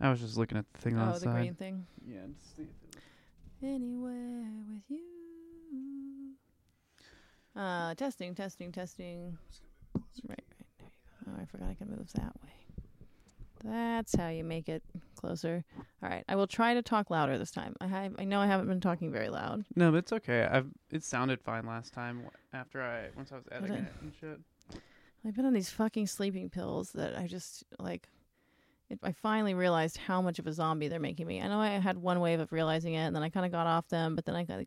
I was just looking at the thing on oh, the the side. green thing. Yeah. just see if it- Anywhere with you. Uh, testing, testing, testing. Right, right. There you go. Oh, I forgot I can move that way. That's how you make it closer. All right, I will try to talk louder this time. I have, I know I haven't been talking very loud. No, but it's okay. I've it sounded fine last time after I once I was editing it? it and shit. I've been on these fucking sleeping pills that I just like. It, I finally realized how much of a zombie they're making me. I know I had one wave of realizing it, and then I kind of got off them, but then I got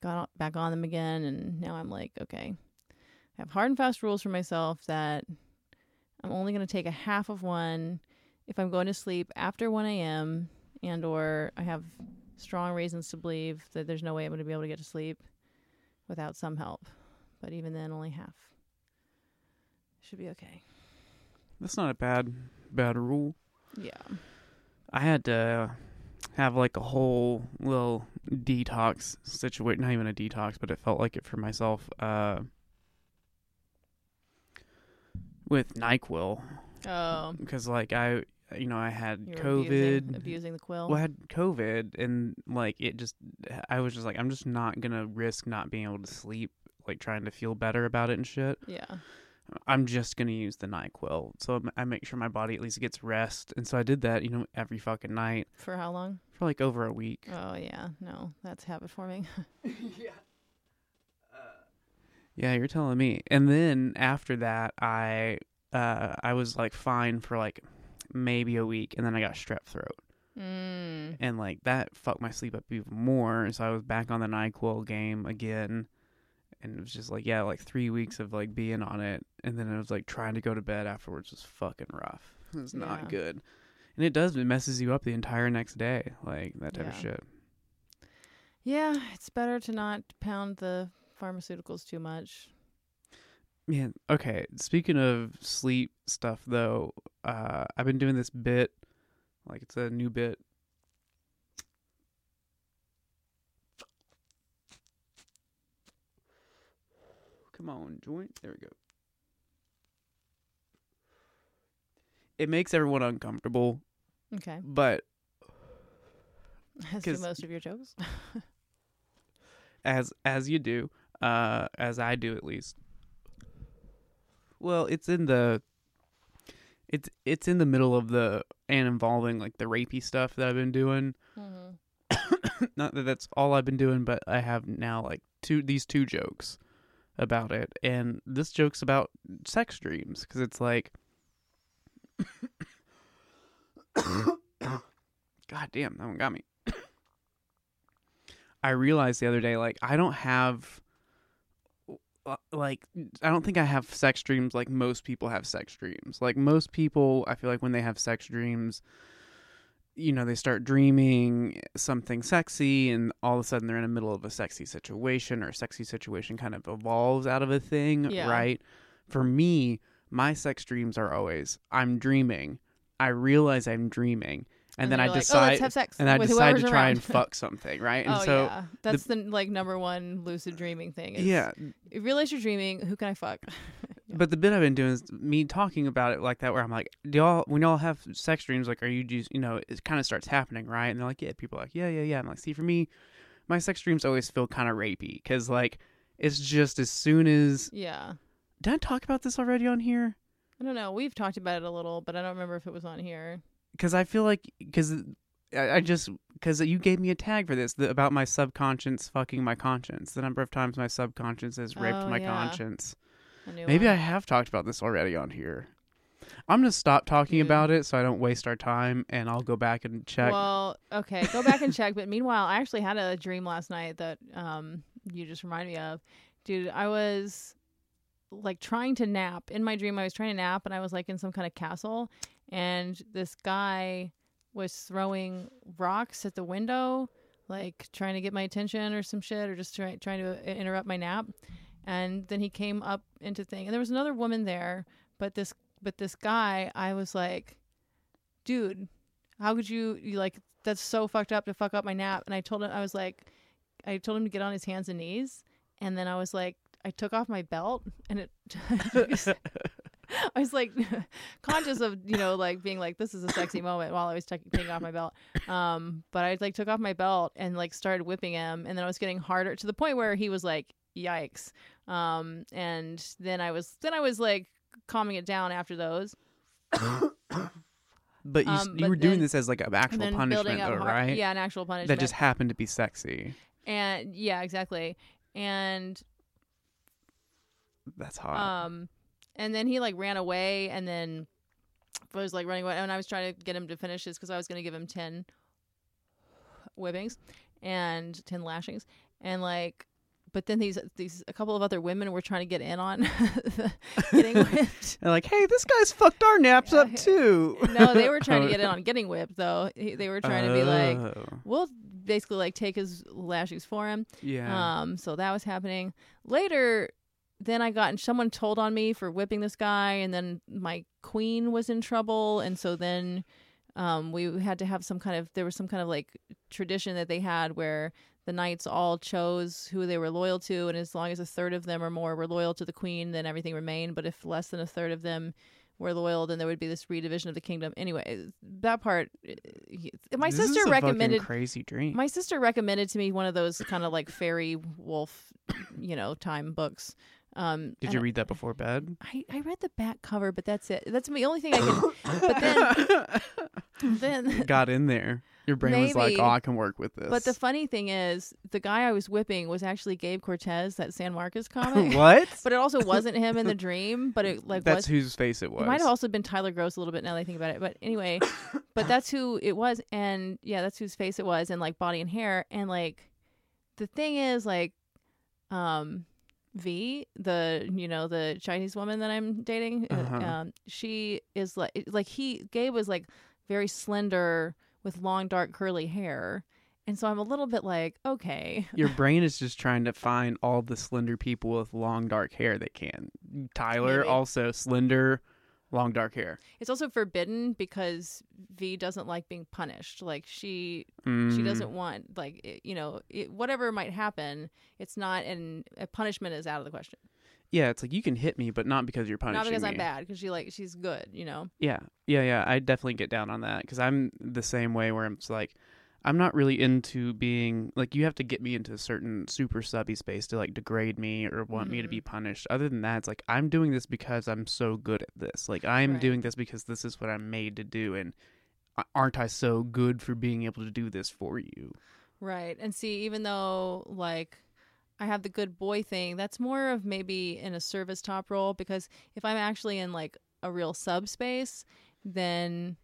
got back on them again, and now I'm like, okay, I have hard and fast rules for myself that I'm only going to take a half of one if I'm going to sleep after 1 a.m. and or I have strong reasons to believe that there's no way I'm going to be able to get to sleep without some help. But even then, only half. Should be okay. That's not a bad bad rule. Yeah. I had to have like a whole little detox situation. Not even a detox, but it felt like it for myself. Uh, with Nyquil, Oh, because like I, you know, I had you COVID. abusing, abusing the quill. Well, I had COVID, and like it just, I was just like, I'm just not gonna risk not being able to sleep, like trying to feel better about it and shit. Yeah. I'm just gonna use the Nyquil, so I'm- make sure my body at least gets rest, and so I did that, you know, every fucking night For how long? for like over a week. Oh yeah. No, that's habit forming. yeah. Yeah, you're telling me. And then after that, I uh I was like fine for like maybe a week, and then I got strep throat. mm. and like that fucked my sleep up even more. So I was back on the Nyquil game again, and it was just like yeah, like three weeks of like being on it, and then it was like trying to go to bed afterwards was fucking rough. It was Yeah. not good, and it does it messes you up the entire next day, like that type of shit. Yeah, it's better to not pound the pharmaceuticals too much. Man, okay. Speaking of sleep stuff, though, uh, I've been doing this bit, like it's a new bit. Come on, joint. There we go. It makes everyone uncomfortable, Okay. but As do 'Cause- most of your jokes. as as you do, uh, as I do at least. Well, it's in the it's it's in the middle of the and involving like the rapey stuff that I've been doing. mm-hmm. Not that that's all I've been doing, but I have now like two these two jokes about it, and this joke's about sex dreams because it's like. God damn, that one got me. I realized the other day, like, I don't have, uh, like, I don't think I have sex dreams like most people have sex dreams. Like, most people, I feel like when they have sex dreams, you know, they start dreaming something sexy, and all of a sudden they're in the middle of a sexy situation, or a sexy situation kind of evolves out of a thing, Yeah. right? For me, my sex dreams are always I'm dreaming. I realize I'm dreaming, and, then you're I like, oh, decide, sex and I decide to try around. and fuck something, right? And oh so, yeah, that's the, like number one lucid dreaming thing. Yeah, You realize you're dreaming. Who can I fuck? Yeah. But the bit I've been doing is me talking about it like that, where I'm like, "Do y'all when y'all have sex dreams, like, are you just you know, it kind of starts happening, right?" And they're like, "Yeah." People are like, "Yeah, yeah, yeah." I'm like, "See, for me, my sex dreams always feel kind of rapey because like it's just as soon as yeah. did I talk about this already on here? I don't know. We've talked about it a little, but I don't remember if it was on here. Because I feel like because I, I just because you gave me a tag for this the, about my subconscious fucking my conscience. The number of times my subconscious has raped Oh, my yeah. conscience. Maybe one. I have talked about this already on here. I'm gonna stop talking Dude. about it so I don't waste our time, and I'll go back and check. Well, okay, go back and check. But meanwhile, I actually had a dream last night that um you just reminded me of. Dude, I was like trying to nap. In my dream I was trying to nap and I was like in some kind of castle and this guy was throwing rocks at the window like trying to get my attention or some shit or just try, trying to interrupt my nap. And then he came up into thing and there was another woman there, but this but this guy I was like dude, how could you, you like that's so fucked up to fuck up my nap and i told him i was like i told him to get on his hands and knees and then i was like i took off my belt and it I was like conscious of you know like being like this is a sexy moment while I was taking off my belt. Um, but I like took off my belt and like started whipping him, and then I was getting harder to the point where he was like, "Yikes!" Um, and then I was then I was like calming it down after those. But you, Um, you but were doing then- this as like an and actual punishment, up though, har- right? Yeah, an actual punishment. That just happened to be sexy. and yeah, exactly. And That's hot. Um, and then he like ran away, and then I was like running away, and I was trying to get him to finish this because I was going to give him ten whippings and ten lashings, and like, but then these these a couple of other women were trying to get in on the getting whipped. They're like, hey, this guy's fucked our naps Yeah, up too. no, they were trying to get in on getting whipped though. They were trying to be like, Oh, we'll basically like take his lashings for him. yeah. Um, so that was happening. Later, then I got and someone told on me for whipping this guy, and then my queen was in trouble, and so then um, we had to have some kind of there was some kind of like tradition that they had where the knights all chose who they were loyal to, and as long as a third of them or more were loyal to the queen, then everything remained. But if less than a third of them were loyal, then there would be this redivision of the kingdom. Anyway, that part, uh, my This is sister a recommended crazy dream. my sister recommended to me one of those kind of like fairy wolf, you know, time books. Um, Did you read that before bed? I, I read the back cover, but that's it. That's the only thing I can. but then, then, got in there. Your brain was like, "Oh, I can work with this." but the funny thing is, the guy I was whipping was actually Gabe Cortez, that San Marcos comic. what? But it also wasn't him in the dream. But it like That's was. whose face it was. It might have also been Tyler Gross a little bit now that I think about it. But anyway, but that's who it was. And yeah, that's whose face it was and like body and hair. And like the thing is like um V, the you know, the Chinese woman that I'm dating, uh, Uh-huh. um, she is like like he Gabe was like very slender with long dark curly hair. And so I'm a little bit like, okay. Your brain is just trying to find all the slender people with long dark hair they can. Tyler Maybe. also slender, long dark hair. It's also forbidden because V doesn't like being punished. Like she she Mm. doesn't want like it, you know it, whatever might happen it's not and a punishment is out of the question Yeah, it's like you can hit me, but not because you're punishing not because me. i'm bad because she like she's good you know Yeah, yeah, yeah. I definitely get down on that because I'm the same way where I'm just like, I'm not really into being like you have to get me into a certain super subby space to like degrade me or want me to be mm-hmm. punished. Other than that, it's like I'm doing this because I'm so good at this. Like I'm Right. doing this because this is what I'm made to do, and aren't I so good for being able to do this for you? right and see even though like i have the good boy thing that's more of maybe in a service top role because if i'm actually in like a real subspace then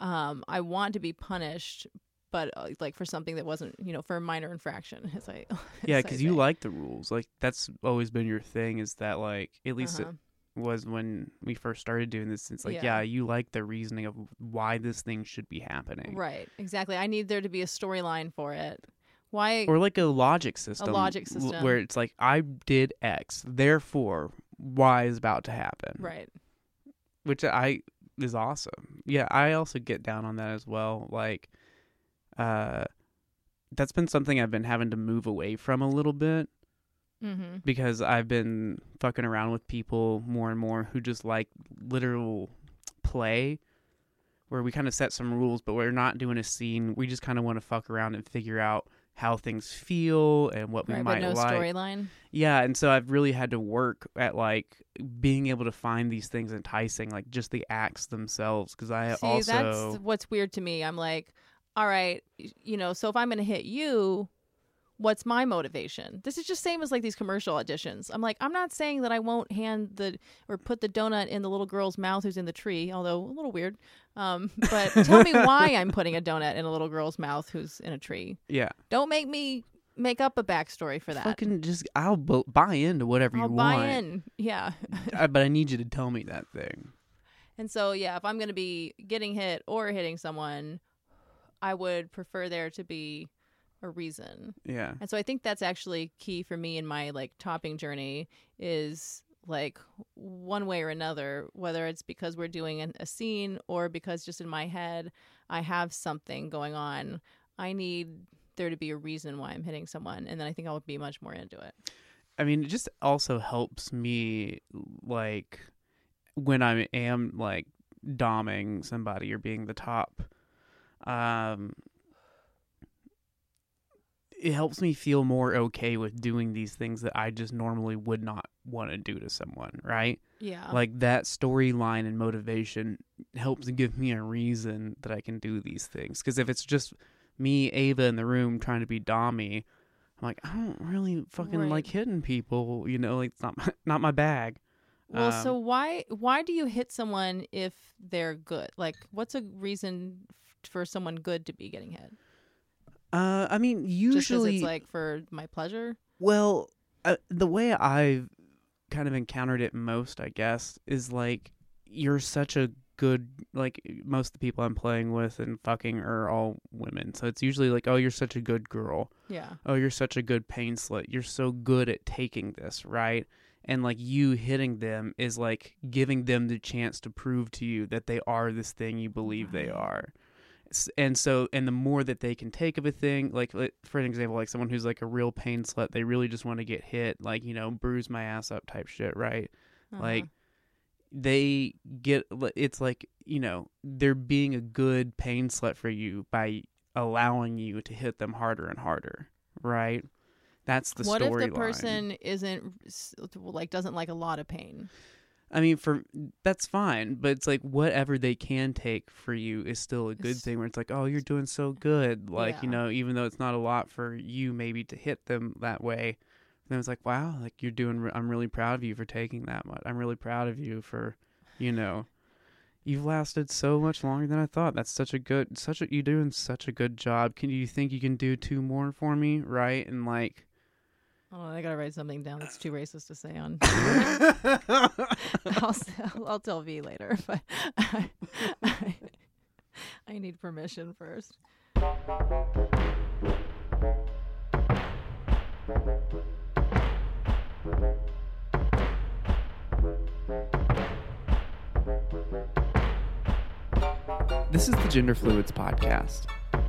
um i want to be punished but uh, like for something that wasn't you know for a minor infraction as i Yeah, as because you like the rules. Like that's always been your thing. Is that like at least it Uh-huh. was when we first started doing this. It's like, Yeah. yeah. you like the reasoning of why this thing should be happening, Right, exactly. I need there to be a storyline for it. Why? Or like a logic system, A logic l- system. where it's like, I did X, therefore Y is about to happen, right. which I is awesome. Yeah, I also get down on that as well. Like, uh, that's been something I've been having to move away from a little bit. Mm-hmm. because I've been fucking around with people more and more who just like literal play where we kind of set some rules but we're not doing a scene we just kind of want to fuck around and figure out how things feel and what we Right, might but no like storyline. yeah and so I've really had to work at like being able to find these things enticing like just the acts themselves because I See, also that's what's weird to me. I'm like, all right, you know, so if I'm going to hit you, what's my motivation? This is just same as like these commercial auditions. I'm like, I'm not saying that I won't hand the or put the donut in the little girl's mouth who's in the tree, although a little weird. Um, but tell me why I'm putting a donut in a little girl's mouth who's in a tree. yeah Don't make me make up a backstory for that. fucking just I'll bu- buy into whatever I'll you buy want in. Yeah. I- but I need you to tell me that thing And so, yeah, if I'm going to be getting hit or hitting someone, I would prefer there to be a reason. yeah And so I think that's actually key for me in my like topping journey is like one way or another, whether it's because we're doing an, a scene or because just in my head I have something going on. I need there to be a reason why I'm hitting someone, and then I think I'll be much more into it. I mean, it just also helps me like when I am like doming somebody or being the top, um, it helps me feel more okay with doing these things that I just normally would not want to do to someone, right? Yeah. Like that storyline and motivation helps give me a reason that I can do these things. Because if it's just me, Ava, in the room trying to be Dommy, I'm like, I don't really fucking Right. like hitting people. You know, like it's not my, not my bag. well, um, so why why do you hit someone if they're good? Like, what's a reason for someone good to be getting hit? Uh, I mean, usually, it's like for my pleasure. well, uh, the way I've kind of encountered it most, I guess, is like you're such a good like most of the people I'm playing with and fucking are all women. So it's usually like, oh, you're such a good girl. Yeah. oh, you're such a good pain slit. You're so good at taking this, right? And like you hitting them is like giving them the chance to prove to you that they are this thing you believe they are. And so, and the more that they can take of a thing, like like, for an example, like someone who's like a real pain slut, they really just want to get hit, like, you know, bruise my ass up type shit, right? Uh-huh. Like, they get, it's like, you know, they're being a good pain slut for you by allowing you to hit them harder and harder, right? That's the what if the storyline. person isn't like doesn't like a lot of pain? I mean, for that's fine, but it's like whatever they can take for you is still a good It's- thing. Where it's like, oh, you're doing so good, like you know, even though it's not a lot for you, maybe to hit them that way. Then it's like, wow, like you're doing. I'm really proud of you for taking that much. I'm really proud of you for, you know, you've lasted so much longer than I thought. That's such a good, such a you're doing such a good job. Can you think you can do two more for me, right? And like, Oh, I gotta write something down that's too racist to say on. I'll, I'll tell V later, but I, I, I need permission first. This is the Gender Fluids Podcast.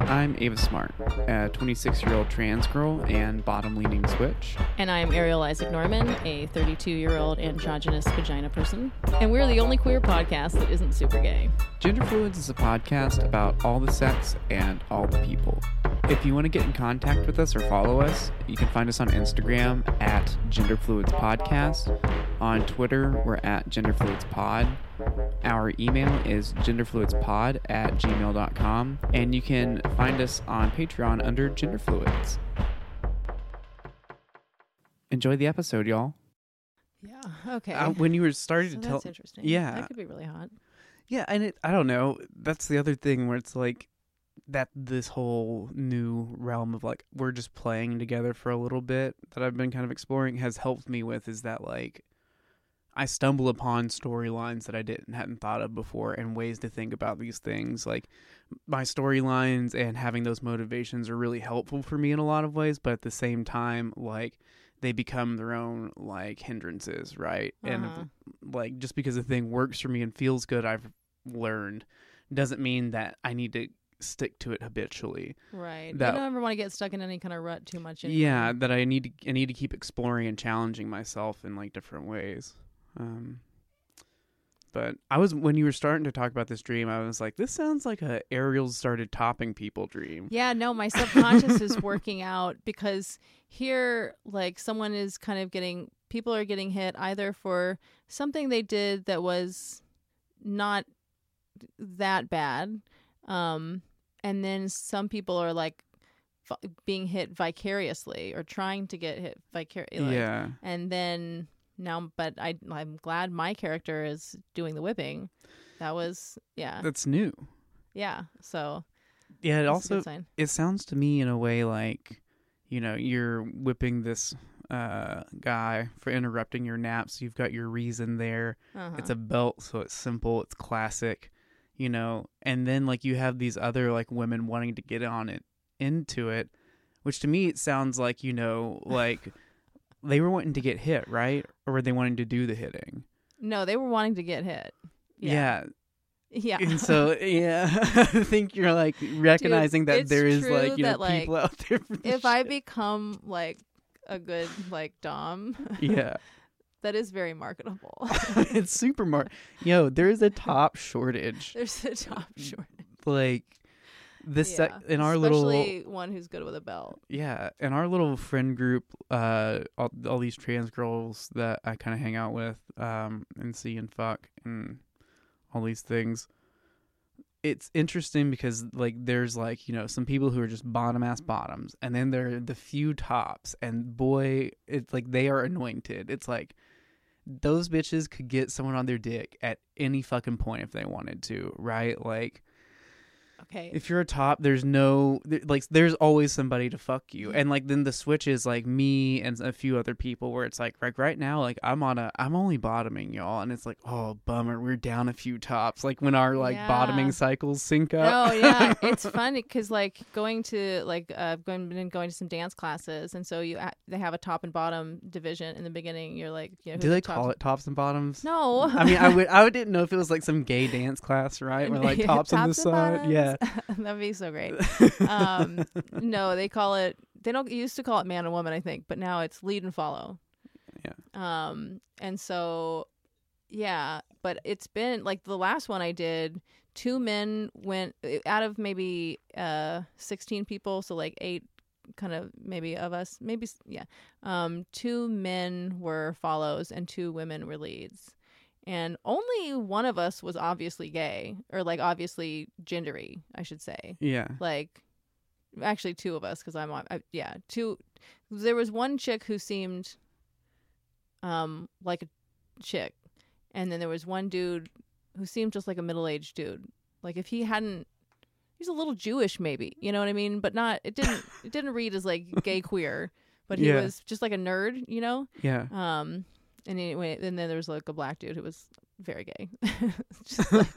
I'm Ava Smart, a 26 year old trans girl and bottom leaning switch. And I'm Ariel Isaac Norman, a 32 year old androgynous vagina person. And we're the only queer podcast that isn't super gay. Gender Fluids is a podcast about all the sex and all the people. If you want to get in contact with us or follow us, you can find us on Instagram at Gender Fluids Podcast. On Twitter, we're at Gender Fluids Pod. Our email is genderfluidspod at gmail.com. And you can find us on Patreon under Gender Fluids. Enjoy the episode, y'all. Yeah. Okay. Uh, when you were starting so to tell, that's interesting. yeah. That could be really hot. Yeah, and it, I don't know. That's the other thing where it's like that this whole new realm of like we're just playing together for a little bit that I've been kind of exploring has helped me with is that like I stumble upon storylines that I didn't hadn't thought of before and ways to think about these things. Like my storylines and having those motivations are really helpful for me in a lot of ways, but at the same time, like they become their own like hindrances, right? And Uh-huh. like just because a thing works for me and feels good, I've learned doesn't mean that I need to stick to it habitually. Right. That- you don't ever want to get stuck in any kind of rut too much. Yeah, that I need to I need to keep exploring and challenging myself in like different ways. Um but I was when you were starting to talk about this dream, I was like, this sounds like a Ariel started topping people dream. Yeah, no, my subconscious is working out because here, like, someone is kind of getting, people are getting hit either for something they did that was not that bad. Um, and then some people are like being hit vicariously or trying to get hit vicariously. yeah. And then now, but I, I'm glad my character is doing the whipping. That was, yeah, That's new. yeah. So Yeah, it also it sounds to me in a way like you know you're whipping this uh guy for interrupting your naps you've got your reason there Uh-huh. it's a belt so it's simple it's classic you know and then like you have these other like women wanting to get on it into it which to me it sounds like you know like they were wanting to get hit right? Or were they wanting to do the hitting? No, they were wanting to get hit. yeah, Yeah. and so yeah i think you're like recognizing that there is like you know that, like, people out there for this if I become like a good like dom, yeah that is very marketable. it's super mar. Yo, there is a top shortage. There's a top shortage. Like this sec- Yeah, in our little especially one who's good with a belt. yeah in our little friend group uh all, all these trans girls that i kind of hang out with um and see and fuck and all these things it's interesting because like there's like you know some people who are just bottom ass bottoms and then there are the few tops and boy it's like they are anointed it's like those bitches could get someone on their dick at any fucking point if they wanted to right? Like Okay. if you're a top there's no there, like there's always somebody to fuck you. And like then the switch is like me and a few other people where it's like like right now like i'm on a i'm only bottoming y'all. And it's like oh bummer we're down a few tops. Like when our like Yeah. bottoming cycles sync up. Oh yeah, it's fun because like going to like uh, I've going been going to some dance classes, and so you they have a top and bottom division in the beginning. You're like, you know, do they call it tops and bottoms? No, i mean i would i didn't know if it was like some gay dance class right? Where like Yeah, tops, on the side bottoms. yeah that'd be so great. Um, no, they call it. They don't used to call it man and woman, I think, but now it's lead and follow. Yeah. Um, and so, yeah, but it's been like the last one I did. Two men went out of maybe uh 16 people, so like eight kind of maybe of us maybe yeah um two men were follows and two women were leads and only one of us was obviously gay or like obviously gendery i should say. Yeah. Like actually two of us because i'm I, yeah two there was one chick who seemed um like a chick and then there was one dude who seemed just like a middle-aged dude. Like if he hadn't he's a little jewish maybe you know what i mean? But not it didn't it didn't read as like gay queer but he Yeah. was just like a nerd you know? Yeah. Um and anyway and then there was like a black dude who was very gay. Just like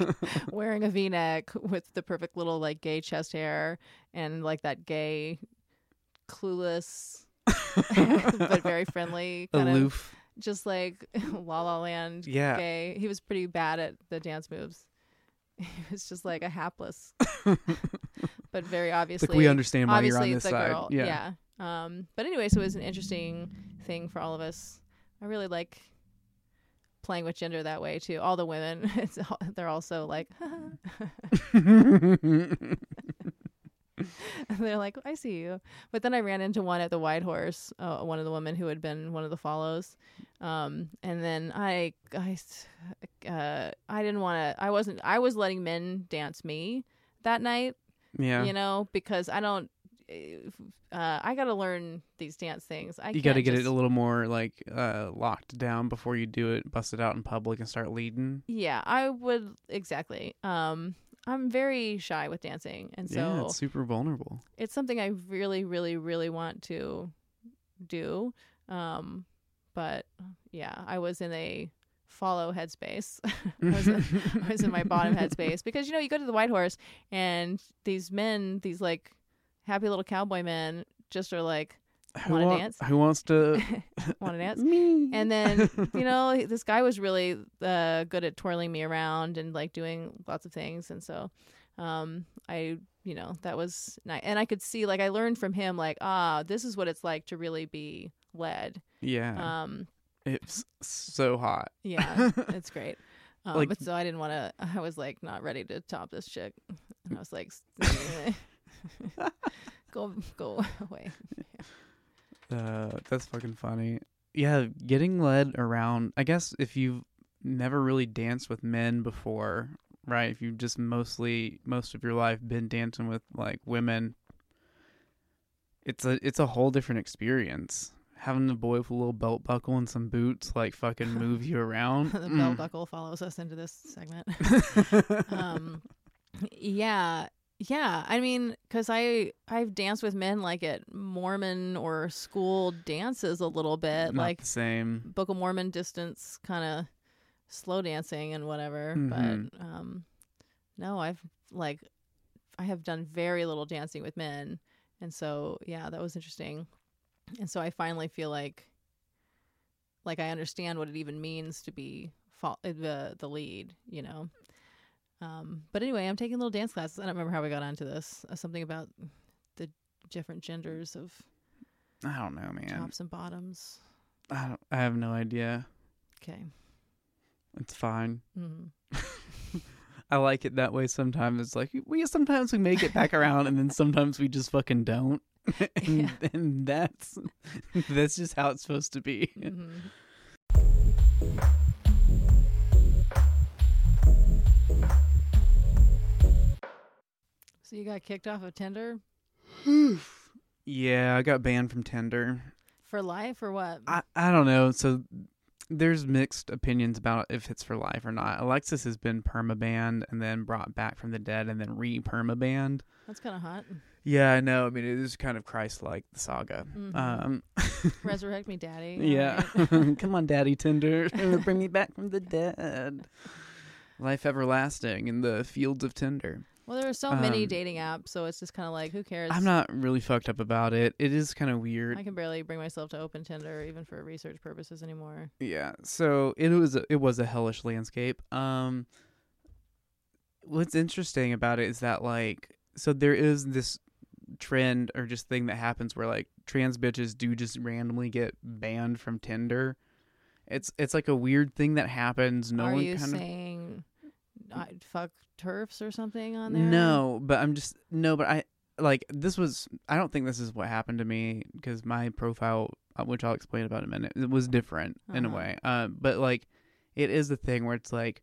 wearing a v-neck with the perfect little like gay chest hair and like that gay clueless but very friendly kind of just like la la land Yeah. gay. He was pretty bad at the dance moves. He was just like a hapless. But very obviously like we understand why you're on this side. girl. Yeah. Yeah. Um but anyway so it was an interesting thing for all of us i really like playing with gender that way too. All the women it's all, they're also like they're like i see you. But then i ran into one at the white horse uh, one of the women who had been one of the follows. Um and then i i uh i didn't want to i wasn't i was letting men dance me that night yeah. you know because i don't uh i gotta learn these dance things. I you got to get it a little more like uh locked down before you do it bust it out in public and start leading? Yeah i would exactly. Um i'm very shy with dancing and so yeah it's super vulnerable. it's something i really really really want to do. Um but yeah i was in a follow headspace. I, was in, I was in my bottom headspace because you know you go to the white horse and these men these like happy little cowboy men just are like Wanna dance? who wants to want to dance? Me. And then you know this guy was really uh, good at twirling me around and like doing lots of things. And so um i you know that was nice and i could see like i learned from him like ah this is what it's like to really be led. Yeah. Um it's so hot. Yeah it's great. Um, Like- but so i didn't want to i was like not ready to top this chick. And i was like go go away. Uh that's fucking funny. Yeah getting led around i guess if you've never really danced with men before right if you've just mostly most of your life been dancing with like women it's a it's a whole different experience. Having a boy with a little belt buckle and some boots like fucking move you around the belt Mm. buckle follows us into this segment. Um yeah yeah i mean because i i've danced with men like at mormon or school dances a little bit Not like the same. Book of mormon distance kind of slow dancing and whatever Mhm. but um no i've like i have done very little dancing with men and so yeah that was interesting. And so i finally feel like like i understand what it even means to be fo- the the lead you know um but anyway i'm taking little dance classes i don't remember how we got onto this uh, something about the different genders of i don't know man tops and bottoms I, don't, I have no idea Okay. It's fine. hmm I like it that way sometimes. It's like we sometimes we make it back around and then sometimes we just fucking don't. and, Yeah. and that's that's just how it's supposed to be. hmm So you got kicked off of Tinder Yeah, I got banned from Tinder. for life or what? I, I don't know. So there's mixed opinions about if it's for life or not. Alexis has been permabanned and then brought back from the dead and then re permabanned. That's kind of hot. Yeah, I know. I mean, it is kind of Christ like the saga. Mhm. Um, Resurrect me, daddy. Yeah. right. Come on, Daddy Tinder. Bring me back from the dead. Life everlasting in the fields of Tinder. Well, there are so many Um, dating apps, so it's just kind of like, who cares? I'm not really fucked up about it. It is kind of weird. I can barely bring myself to open Tinder, even for research purposes anymore. Yeah. So it was a, it was a hellish landscape. Um what's interesting about it is that like so there is this trend or just thing that happens where like trans bitches do just randomly get banned from Tinder. It's it's like a weird thing that happens. No Are one you kind of saying uh, fuck TERFs or something on there? No, but I'm just no, but I like this was I don't think this is what happened to me because my profile, uh, which I'll explain about in a minute, it was different in a Uh-huh. way. Uh, but like it is the thing where it's like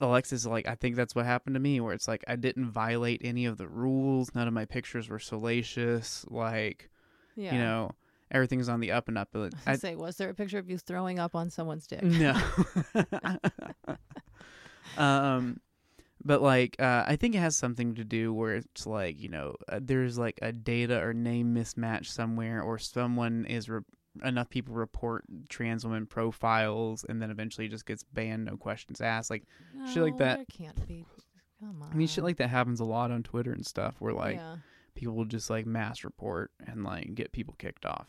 Alexis like I think that's what happened to me where it's like I didn't violate any of the rules, none of my pictures were salacious, like Yeah. you know everything's on the up and up. But I I, say, was there a picture of you throwing up on someone's dick? no. um, but like, uh, I think it has something to do where it's like you know, uh, there's like a data or name mismatch somewhere, or someone is re- enough people report trans women profiles, and then eventually just gets banned, no questions asked. Like, shit like that. Can't be. Come on. I mean, shit like that happens a lot on Twitter and stuff, where like yeah. people will just like mass report and like get people kicked off.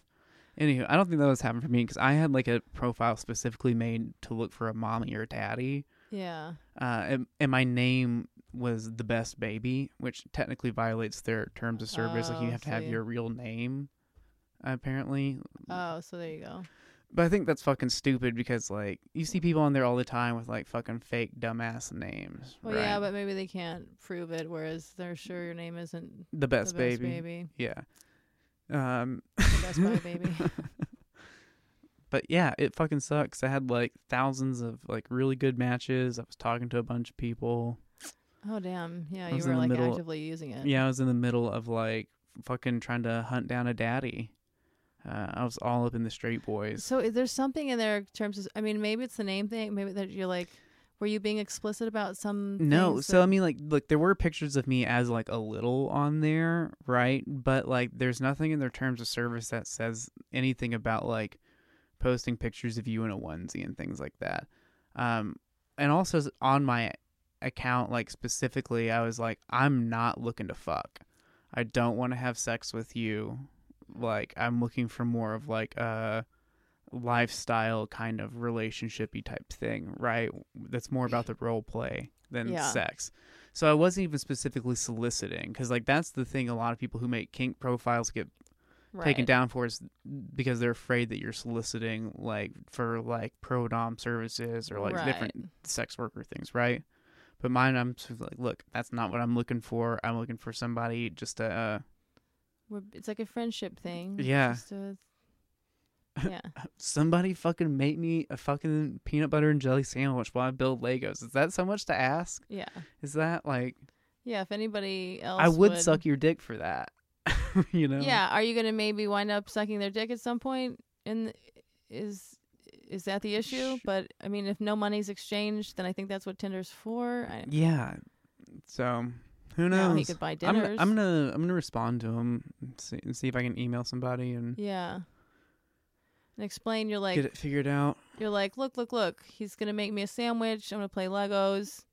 Anywho, I don't think that was happening for me because I had like a profile specifically made to look for a mommy or daddy. Yeah. uh, and, and my name was the best baby, which technically violates their terms of service. like you Oh, have to have your real name, apparently. Oh, so there you go. But I think that's fucking stupid because like you see people on there all the time with like fucking fake dumbass names. Well, right? yeah, but maybe they can't prove it, whereas they're sure your name isn't the best, the best baby. baby. Yeah. Um. The best buy baby. but yeah, it fucking sucks. I had like thousands of like really good matches. I was talking to a bunch of people. Oh damn! Yeah, you were like middle- actively using it. Yeah, I was in the middle of like fucking trying to hunt down a daddy. Uh, I was all up in the straight boys. So is there something in there in terms of? I mean, maybe it's the name thing. Maybe that you're like, were you being explicit about some? No, so that- I mean, like, look, there were pictures of me as like a little on there, right? But like, there's nothing in their terms of service that says anything about like posting pictures of you in a onesie and things like that. Um, and also on my account, like specifically, I was like, I'm not looking to fuck. I don't want to have sex with you. Like, I'm looking for more of like a lifestyle kind of relationshipy type thing, right? That's more about the role play than Yeah. sex. So I wasn't even specifically soliciting because like that's the thing. A lot of people who make kink profiles get taken down for is because they're afraid that you're soliciting like for like pro dom services or like Right. different sex worker things, right? But mine, I'm like, look, that's not what I'm looking for. I'm looking for somebody just to, uh, We're, it's like a friendship thing. Yeah. Just a- yeah. somebody fucking make me a fucking peanut butter and jelly sandwich while I build Legos. Is that so much to ask? Yeah. Is that like Yeah. If anybody else, I would, suck your dick for that? you know? Yeah. Are you gonna maybe wind up sucking their dick at some point? And is is that the issue? Sh- But I mean, if no money's exchanged, then I think that's what Tinder's for. I, Yeah. So who now knows? he could buy I'm, dinners. I'm gonna I'm gonna respond to him and see, and see if I can email somebody and Yeah. And explain you're like get it figured out. you're like, look, look, look, he's gonna make me a sandwich, I'm gonna play Legos.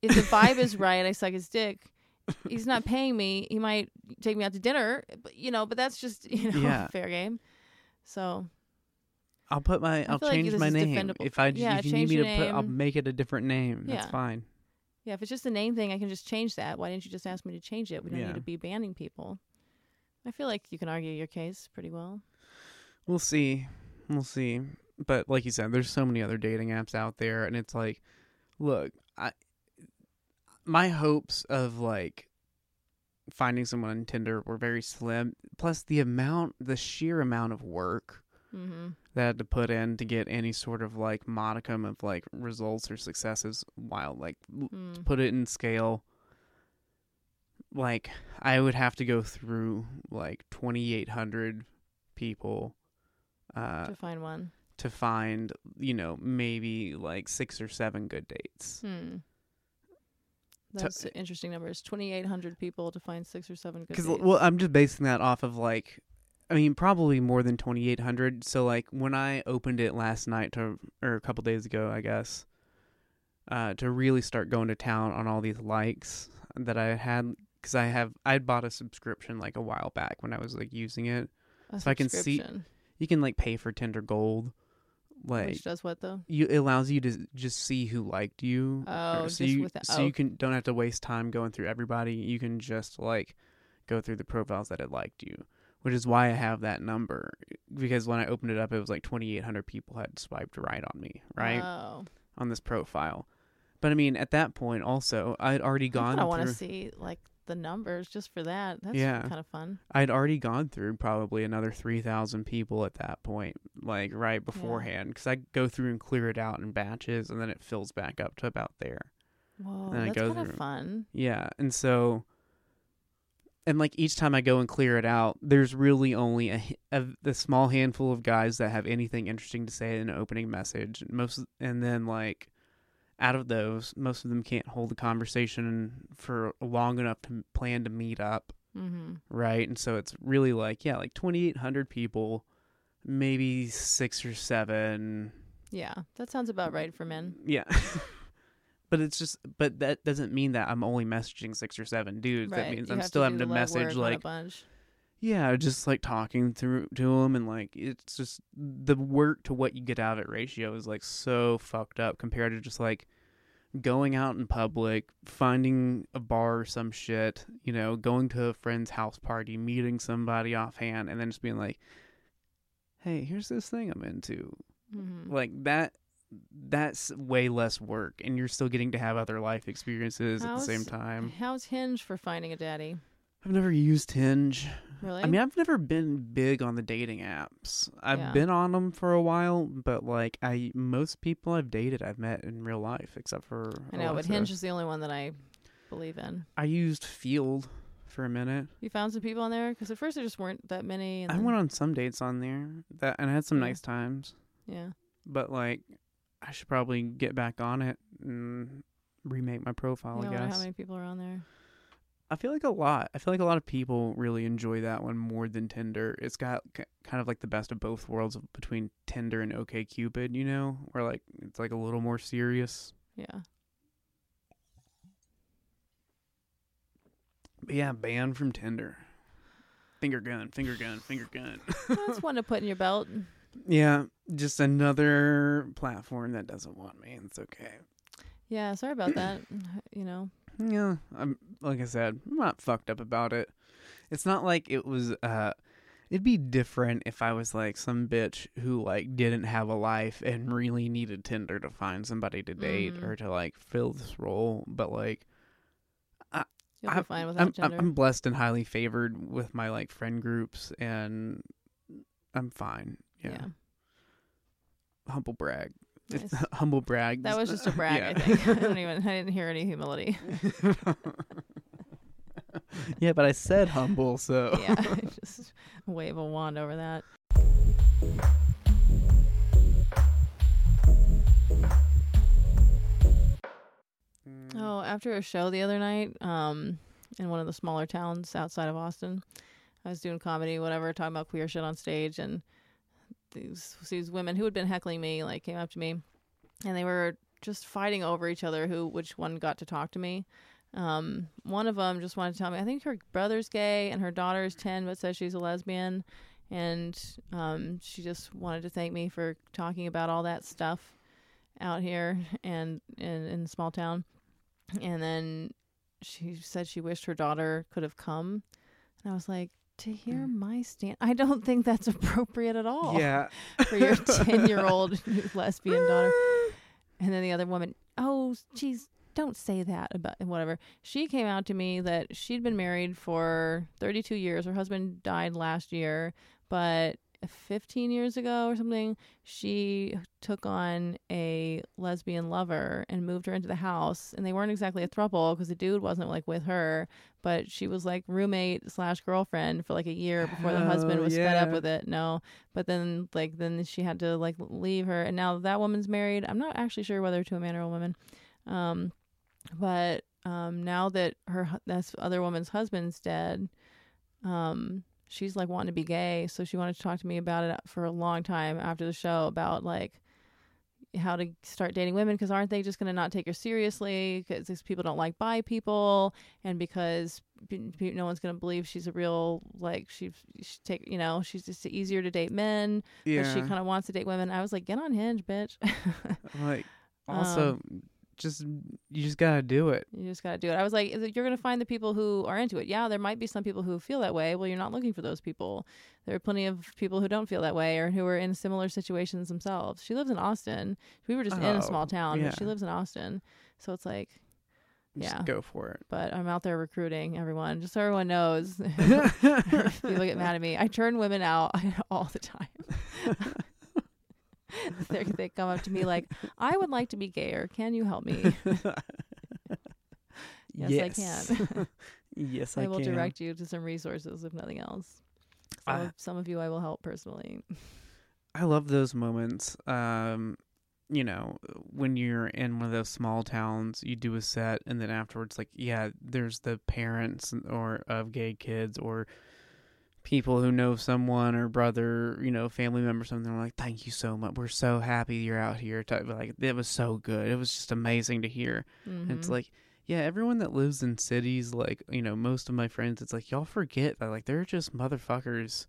If the vibe is right, I suck his dick. He's not paying me. He might take me out to dinner, but you know, but that's just you know Yeah. fair game. So I'll put my I'll feel like change this my is name defendable. if I j- Yeah, if you need change me to your put I'll name. make it a different name. That's Yeah. fine. yeah, if it's just a name thing, I can just change that. Why didn't you just ask me to change it? We don't Yeah. need to be banning people. I feel like you can argue your case pretty well. We'll see. We'll see. but like you said, there's so many other dating apps out there, and it's like, look, I my hopes of like finding someone on Tinder were very slim. Plus, the amount, the sheer amount of work Mm-hmm. that I had to put in to get any sort of like modicum of like results or successes, while like Mm. put it in scale. Like I would have to go through like 2,800 people uh, to find one. to find, you know, maybe like six or seven good dates. Hmm. That's interesting numbers. Twenty eight hundred people to find six or seven good. Because well, I'm just basing that off of like, I mean, probably more than 2,800. So like when I opened it last night to, or a couple days ago, I guess, uh, to really start going to town on all these likes that I had, because I have I'd bought a subscription like a while back when I was like using it. A if I can see- You can like pay for Tinder Gold, like which does what though? you it allows you to just see who liked you. Oh, so you with the- so oh. you can don't have to waste time going through everybody. You can just like go through the profiles that had liked you, which is why I have that number because when I opened it up, it was like 2,800 people had swiped right on me, right Oh, on this profile. But I mean, at that point, also I'd already gone I want to see like the numbers just for that. That's Yeah. kind of fun. I'd already gone through probably another 3,000 people at that point, like right beforehand, because I go through and clear it out in batches, and then it fills back up to about there. Whoa, that's kind of fun. Yeah, and so, and like each time I go and clear it out, there's really only a a small handful of guys that have anything interesting to say in an opening message. Most, and then like out of those, most of them can't hold a conversation for long enough to plan to meet up, Mm-hmm. right? And so it's really like yeah, like 2,800 people, maybe six or seven Yeah, that sounds about right for men. yeah. but it's just but that doesn't mean that I'm only messaging six or seven dudes. right. That means You I'm still having to message legwork on a like bunch. yeah, just like talking through to them and like it's just the work to what you get out of it ratio is like so fucked up compared to just like going out in public, finding a bar or some shit, you know, going to a friend's house party, meeting somebody offhand and then just being like hey, here's this thing I'm into Mm-hmm. like that that's way less work and you're still getting to have other life experiences at the same time How's Hinge for finding a daddy? I've never used hinge Really? i mean i've never been big on the dating apps i've Yeah. been on them for a while but like i most people i've dated i've met in real life except for I know, but Hinge is the only one that I believe in. i used Feeld for a minute You found some people on there because at first there just weren't that many. I then- went on some dates on there that and i had some Yeah. nice times Yeah. but like i should probably get back on it and remake my profile You i guess how many people are on there? I feel like a lot. I feel like a lot of people really enjoy that one more than Tinder. It's got k- kind of like the best of both worlds between Tinder and OK Cupid, you know, where like it's like a little more serious. Yeah. But yeah, banned from Tinder. Finger gun, finger gun, finger gun. That's one to put in your belt. yeah, just another platform that doesn't want me. It's okay. Yeah, sorry about that. You know, Yeah, I'm like I said, I'm not fucked up about it. It's not like it was uh it'd be different if I was like some bitch who like didn't have a life and really needed Tinder to find somebody to date Mhm. or to like fill this role, but like you'll I'm- fine without I'm, I'm. I'm blessed and highly favored with my like friend groups and I'm fine. Yeah. yeah. Humble brag. It's Nice. humble brag. That was just a brag, Yeah. I think. I don't even I didn't hear any humility. yeah, but I said humble, so yeah. just wave a wand over that. Mm. Oh, after a show the other night, um, in one of the smaller towns outside of Austin, I was doing comedy, whatever, talking about queer shit on stage, and these these women who had been heckling me like came up to me, and they were just fighting over each other who which one got to talk to me. Um, one of them just wanted to tell me I think her brother's gay and her daughter is ten but says she's a lesbian, and um, she just wanted to thank me for talking about all that stuff out here and in in small town. And then she said she wished her daughter could have come. And I was like, to hear mm. my stand. I don't think that's appropriate at all Yeah. for your 10 year old lesbian daughter. And then the other woman, oh, geez, don't say that about whatever. She came out to me that she'd been married for 32 years. Her husband died last year, but 15 years ago or something, she took on a lesbian lover and moved her into the house. And they weren't exactly a throuple because the dude wasn't like with her, but she was like roommate slash girlfriend for like a year before the husband Hell was fed up with it. No, but then like then she had to like leave her, and now that woman's married. I'm not actually sure whether to a man or a woman, um, but um, now that her this other woman's husband's dead, um, she's like wanting to be gay, so she wanted to talk to me about it for a long time after the show about like how to start dating women because aren't they just going to not take her seriously because these people don't like bi people? And because no one's going to believe she's a real like she, she take you know she's just easier to date men Yeah. but she kind of wants to date women. I was like get on hinge bitch. Like Um, also just you just gotta do it. you just got to do it i was like you're to find the people who are into it yeah there might be some people who feel that way well you're not looking for those people there are plenty of people who don't feel that way or who are in similar situations themselves she lives in austin we were just in Oh, a small town but she lives in austin so it's like Just Yeah. go for it. but I'm out there recruiting everyone, just so everyone knows. People get mad at me. I turn women out all the time. they they come up to me like, "I would like to be gayer. Can you help me?" Yes, I can. yes, I, I, will can. direct you to some resources, if nothing else. Of, some of you I will help personally. I love those moments. Um, you know, when you're in one of those small towns, you do a set, and then afterwards, like, yeah, there's the parents or of gay kids or people who know someone or brother, you know, family member, something. Like, "Thank you so much. We're so happy you're out here." Like it was so good. It was just amazing to hear. It's Mhm. like, yeah, everyone that lives in cities, like, you know, most of my friends, it's like, y'all forget that, like, they're just motherfuckers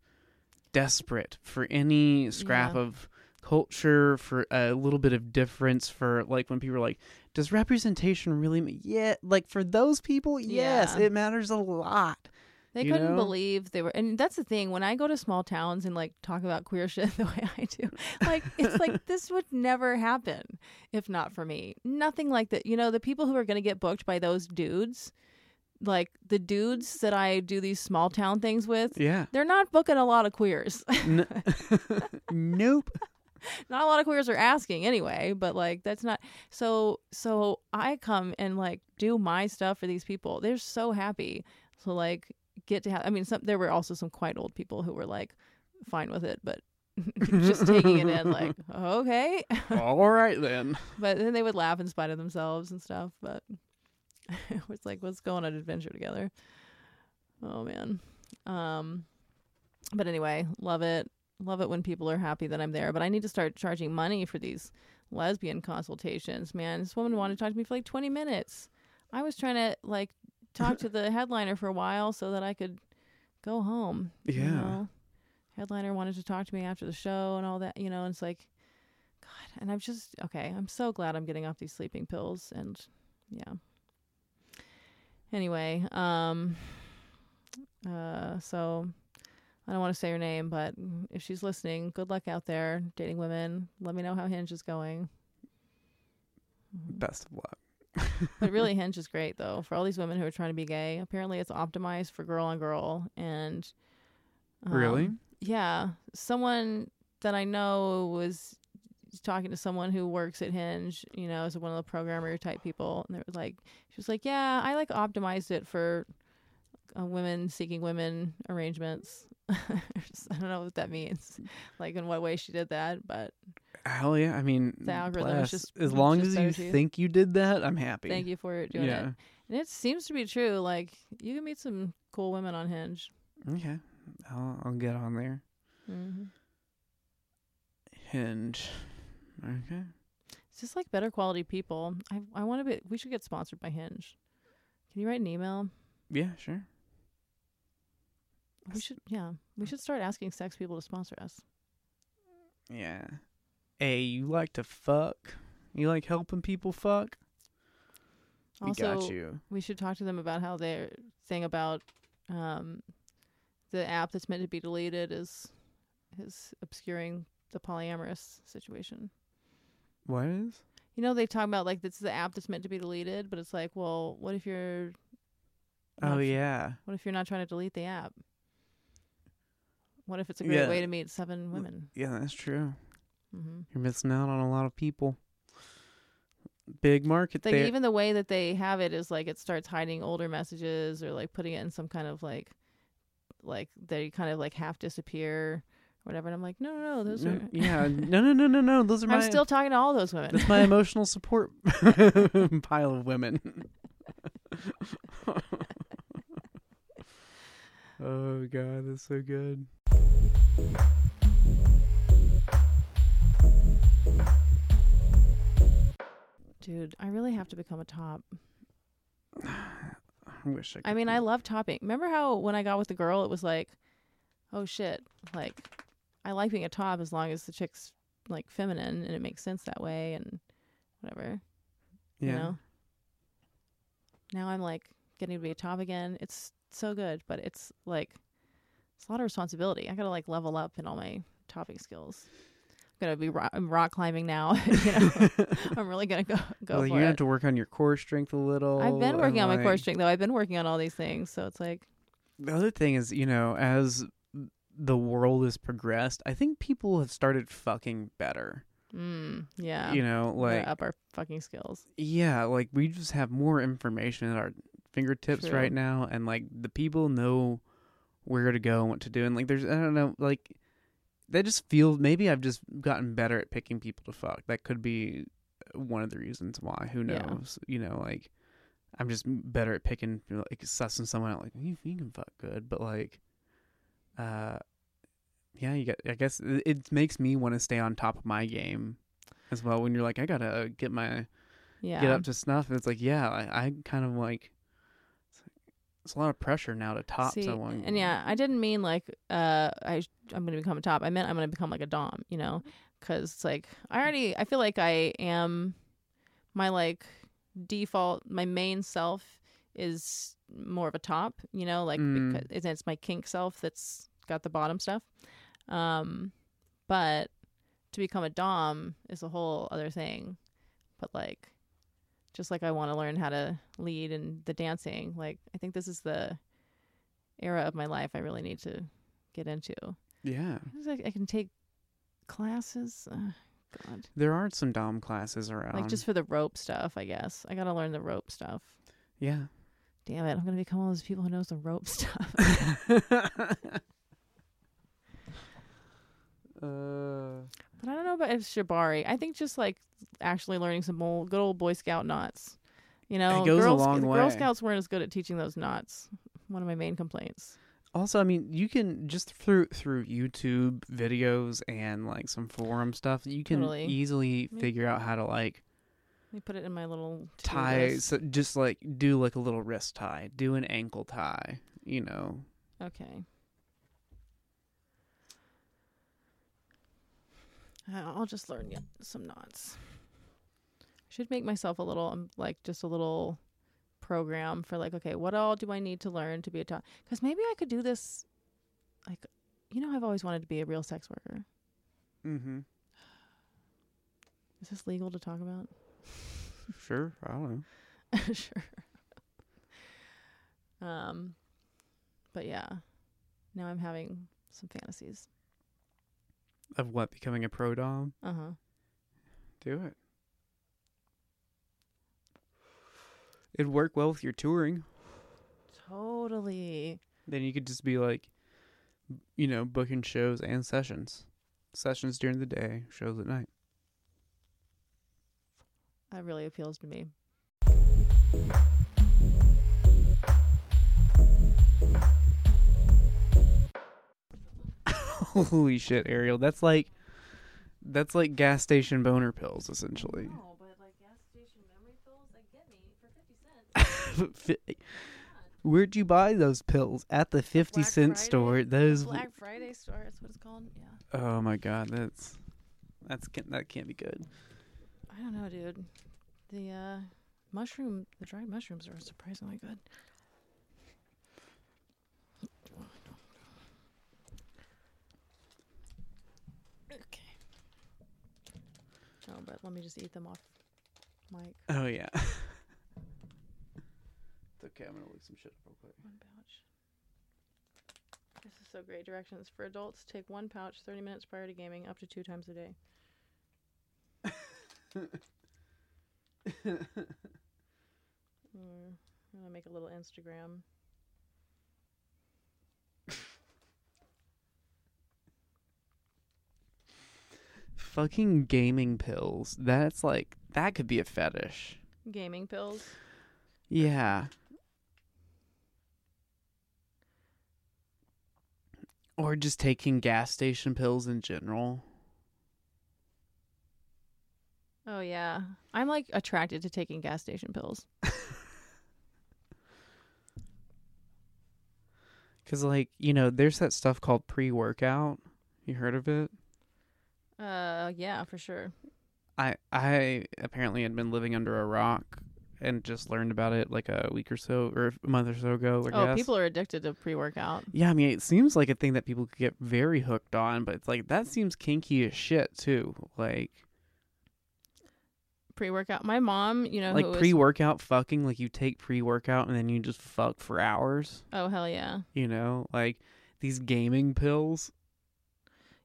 desperate for any scrap Yeah. of culture, for a little bit of difference, for, like, when people are like, does representation really, ma-" yeah, like, for those people, yes, Yeah. it matters a lot. They couldn't know? believe they were, and that's the thing. When I go to small towns and like talk about queer shit the way I do, like it's like this would never happen if not for me. Nothing like that. You know, the people who are going to get booked by those dudes, like the dudes that I do these small town things with, Yeah. they're not booking a lot of queers. N- nope. not a lot of queers are asking anyway but like that's not so so i come and like do my stuff for these people they're so happy so like get to have i mean some there were also some quite old people who were like fine with it but just taking it in like okay. All right, then. but then they would laugh in spite of themselves and stuff but it was like let's go on an adventure together. Oh man. Um but anyway love it. Love it when people are happy that i'm there but i need to start charging money for these lesbian consultations man. This woman wanted to talk to me for like 20 minutes. I was trying to like talk to the headliner for a while so that i could go home you Yeah. know? headliner wanted to talk to me after the show and all that you know and it's like god and i'm just okay i'm so glad i'm getting off these sleeping pills and yeah anyway um uh so i don't want to say her name but if she's listening good luck out there dating women let me know how hinge is going Best of luck. But really hinge is great though for all these women who are trying to be gay. Apparently it's optimized for girl on girl and Really? um, yeah. Someone that i know was talking to someone who works at hinge you know as one of the programmer type people and they were like she was like yeah i like optimized it for uh, women seeking women arrangements. I don't know what that means like in what way she did that but Hell yeah. I mean, The algorithm is bless. just- as long just as you you. think you did that, I'm happy. thank you for doing yeah. it and it seems to be true like you can meet some cool women on hinge Okay. I'll, I'll get on there. hmm Hinge. Okay. It's just like better quality people. I I want to be. We should get sponsored by Hinge. Can you write an email? Yeah, sure. We should. Yeah, we should start asking sex people to sponsor us. Yeah. Hey, you like to fuck? You like helping people fuck? We Also, got you. we should talk to them about how their thing about um the app that's meant to be deleted is is obscuring the polyamorous situation. What is? You know, they talk about like this is the app that's meant to be deleted, but it's like, well, what if you're Oh not- yeah. what if you're not trying to delete the app? What if it's a great Yeah. way to meet seven women? Yeah, that's true. Hmm You're missing out on a lot of people. Big market Like there. even the way that they have it is like it starts hiding older messages or like putting it in some kind of like like they kind of like half disappear or whatever. And I'm like, no, no, no, those No, are. yeah, no, no, no, no, no. Those are my I'm my. still talking to all those women. That's my emotional support pile of women. oh god, that's so good. Dude, I really have to become a top. I wish I. Could I mean, I love topping. Remember how when I got with the girl, it was like, oh shit, like I like being a top as long as the chick's like feminine and it makes sense that way and whatever. yeah. You know. Now I'm like getting to be a top again. It's so good, but it's like it's a lot of responsibility. I gotta like level up in all my topping skills. Gonna be rock, I'm rock climbing now. you know, I'm really gonna go go well, you have to work on your core strength a little. I've been working on my core strength though. I've been working on all these things, so it's like The other thing is, you know, as the world has progressed, I think people have started fucking better. Mm, yeah. You know, like up our fucking skills. yeah, like we just have more information at our fingertips True. right now, and like the people know where to go and what to do, and like there's I don't know, like that just feels maybe I've just gotten better at picking people to fuck. That could be one of the reasons why. Who Yeah. knows? You know, like I'm just better at picking, you know, like sussing someone out. Like you, you can fuck good, but like, uh, yeah, you got. I guess it, it makes me want to stay on top of my game as well. When you're like, I gotta get my Yeah. get up to snuff. And it's like, yeah, I, I kind of like. It's, a lot of pressure now to top See, someone. And yeah, I didn't mean like uh I I'm going to become a top. I meant I'm going to become like a dom, you know? Cuz it's like I already I feel like I am my like default my main self is more of a top, you know, like Mm. because it's, it's my kink self that's got the bottom stuff. Um but to become a dom is a whole other thing. But like just like I want to learn how to lead and the dancing, like I think this is the era of my life I really need to get into. yeah, like I can take classes. Uh, God, there are some dom classes around. like just for the rope stuff, I guess. I gotta learn the rope stuff. yeah. Damn it, I'm gonna become one of those people who knows the rope stuff. uh, but I don't know about if shibari. I think just like actually learning some old, good old Boy Scout knots. You know, It goes a Girl, long way. Girl Scouts weren't as good at teaching those knots. One of my main complaints. also, I mean, you can just through through YouTube videos and like some forum stuff, you can Totally. easily Me- figure out how to like Let me put it in my little to-do tie. list. So just like do like a little wrist tie, do an ankle tie. You know, Okay. I'll just learn some knots. Should make myself a little, um, like, just a little program for, like, okay, what all do I need to learn to be a top? Because maybe I could do this, like, you know, I've always wanted to be a real sex worker. mm-hmm. Is this legal to talk about? Sure, I don't know. sure. Um, but yeah, now I'm having some fantasies. Of what becoming a pro dom? Uh huh. Do it. It'd work well with your touring. Totally. Then you could just be like, you know, booking shows and sessions. Sessions during the day, shows at night. That really appeals to me. Holy shit, Ariel. That's like that's like gas station boner pills essentially. No, but like gas station memory pills, they get me for fifty cents. Where'd you buy those pills? At the 50 Black cent Friday? store. Those Black Friday store. That's what it's called. Yeah. Oh my god, that's that's that can't be good. I don't know, dude. The uh, mushroom, the dried mushrooms are surprisingly good. Oh, but let me just eat them off mic. Oh yeah. it's okay. I'm gonna look some shit up real quick. One pouch. This is so great. Directions for adults: take one pouch 30 minutes prior to gaming, up to two times a day. Mm, I'm gonna make a little Instagram. Fucking gaming pills. That's like that could be a fetish. Gaming pills. Yeah. Or just taking gas station pills in general. Oh yeah, I'm like attracted to taking gas station pills. Cuz like, you know, there's that stuff called pre-workout. You heard of it? Uh, yeah, for sure. I I apparently had been living under a rock and just learned about it like a week or so or a month or so ago. I oh, guess. people are addicted to pre-workout. Yeah, I mean, it seems like a thing that people could get very hooked on, but it's like that seems kinky as shit too. Like, Pre-workout. My mom, you know, like pre-workout fucking. Like you take pre-workout and then you just fuck for hours. oh hell yeah, You know, like these gaming pills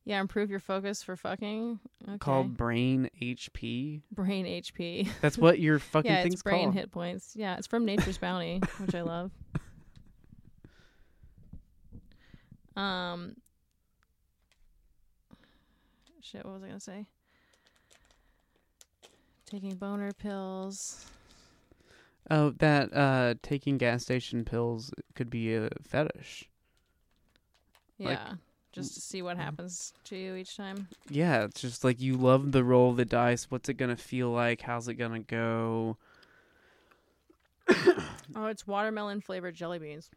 yeah. Improve your focus for fucking. Okay. called Brain HP. brain HP. That's what your fucking yeah, thing's it's brain called. hit points. Yeah, it's from Nature's Bounty, which I love. Um, shit. What was I gonna say? Taking boner pills. Oh, that uh, taking gas station pills could be a fetish. Yeah, Like- just mm, to see what mm. happens to you each time. Yeah, it's just like you love the roll of the dice. What's it gonna feel like? How's it gonna go? Oh, it's watermelon flavored jelly beans.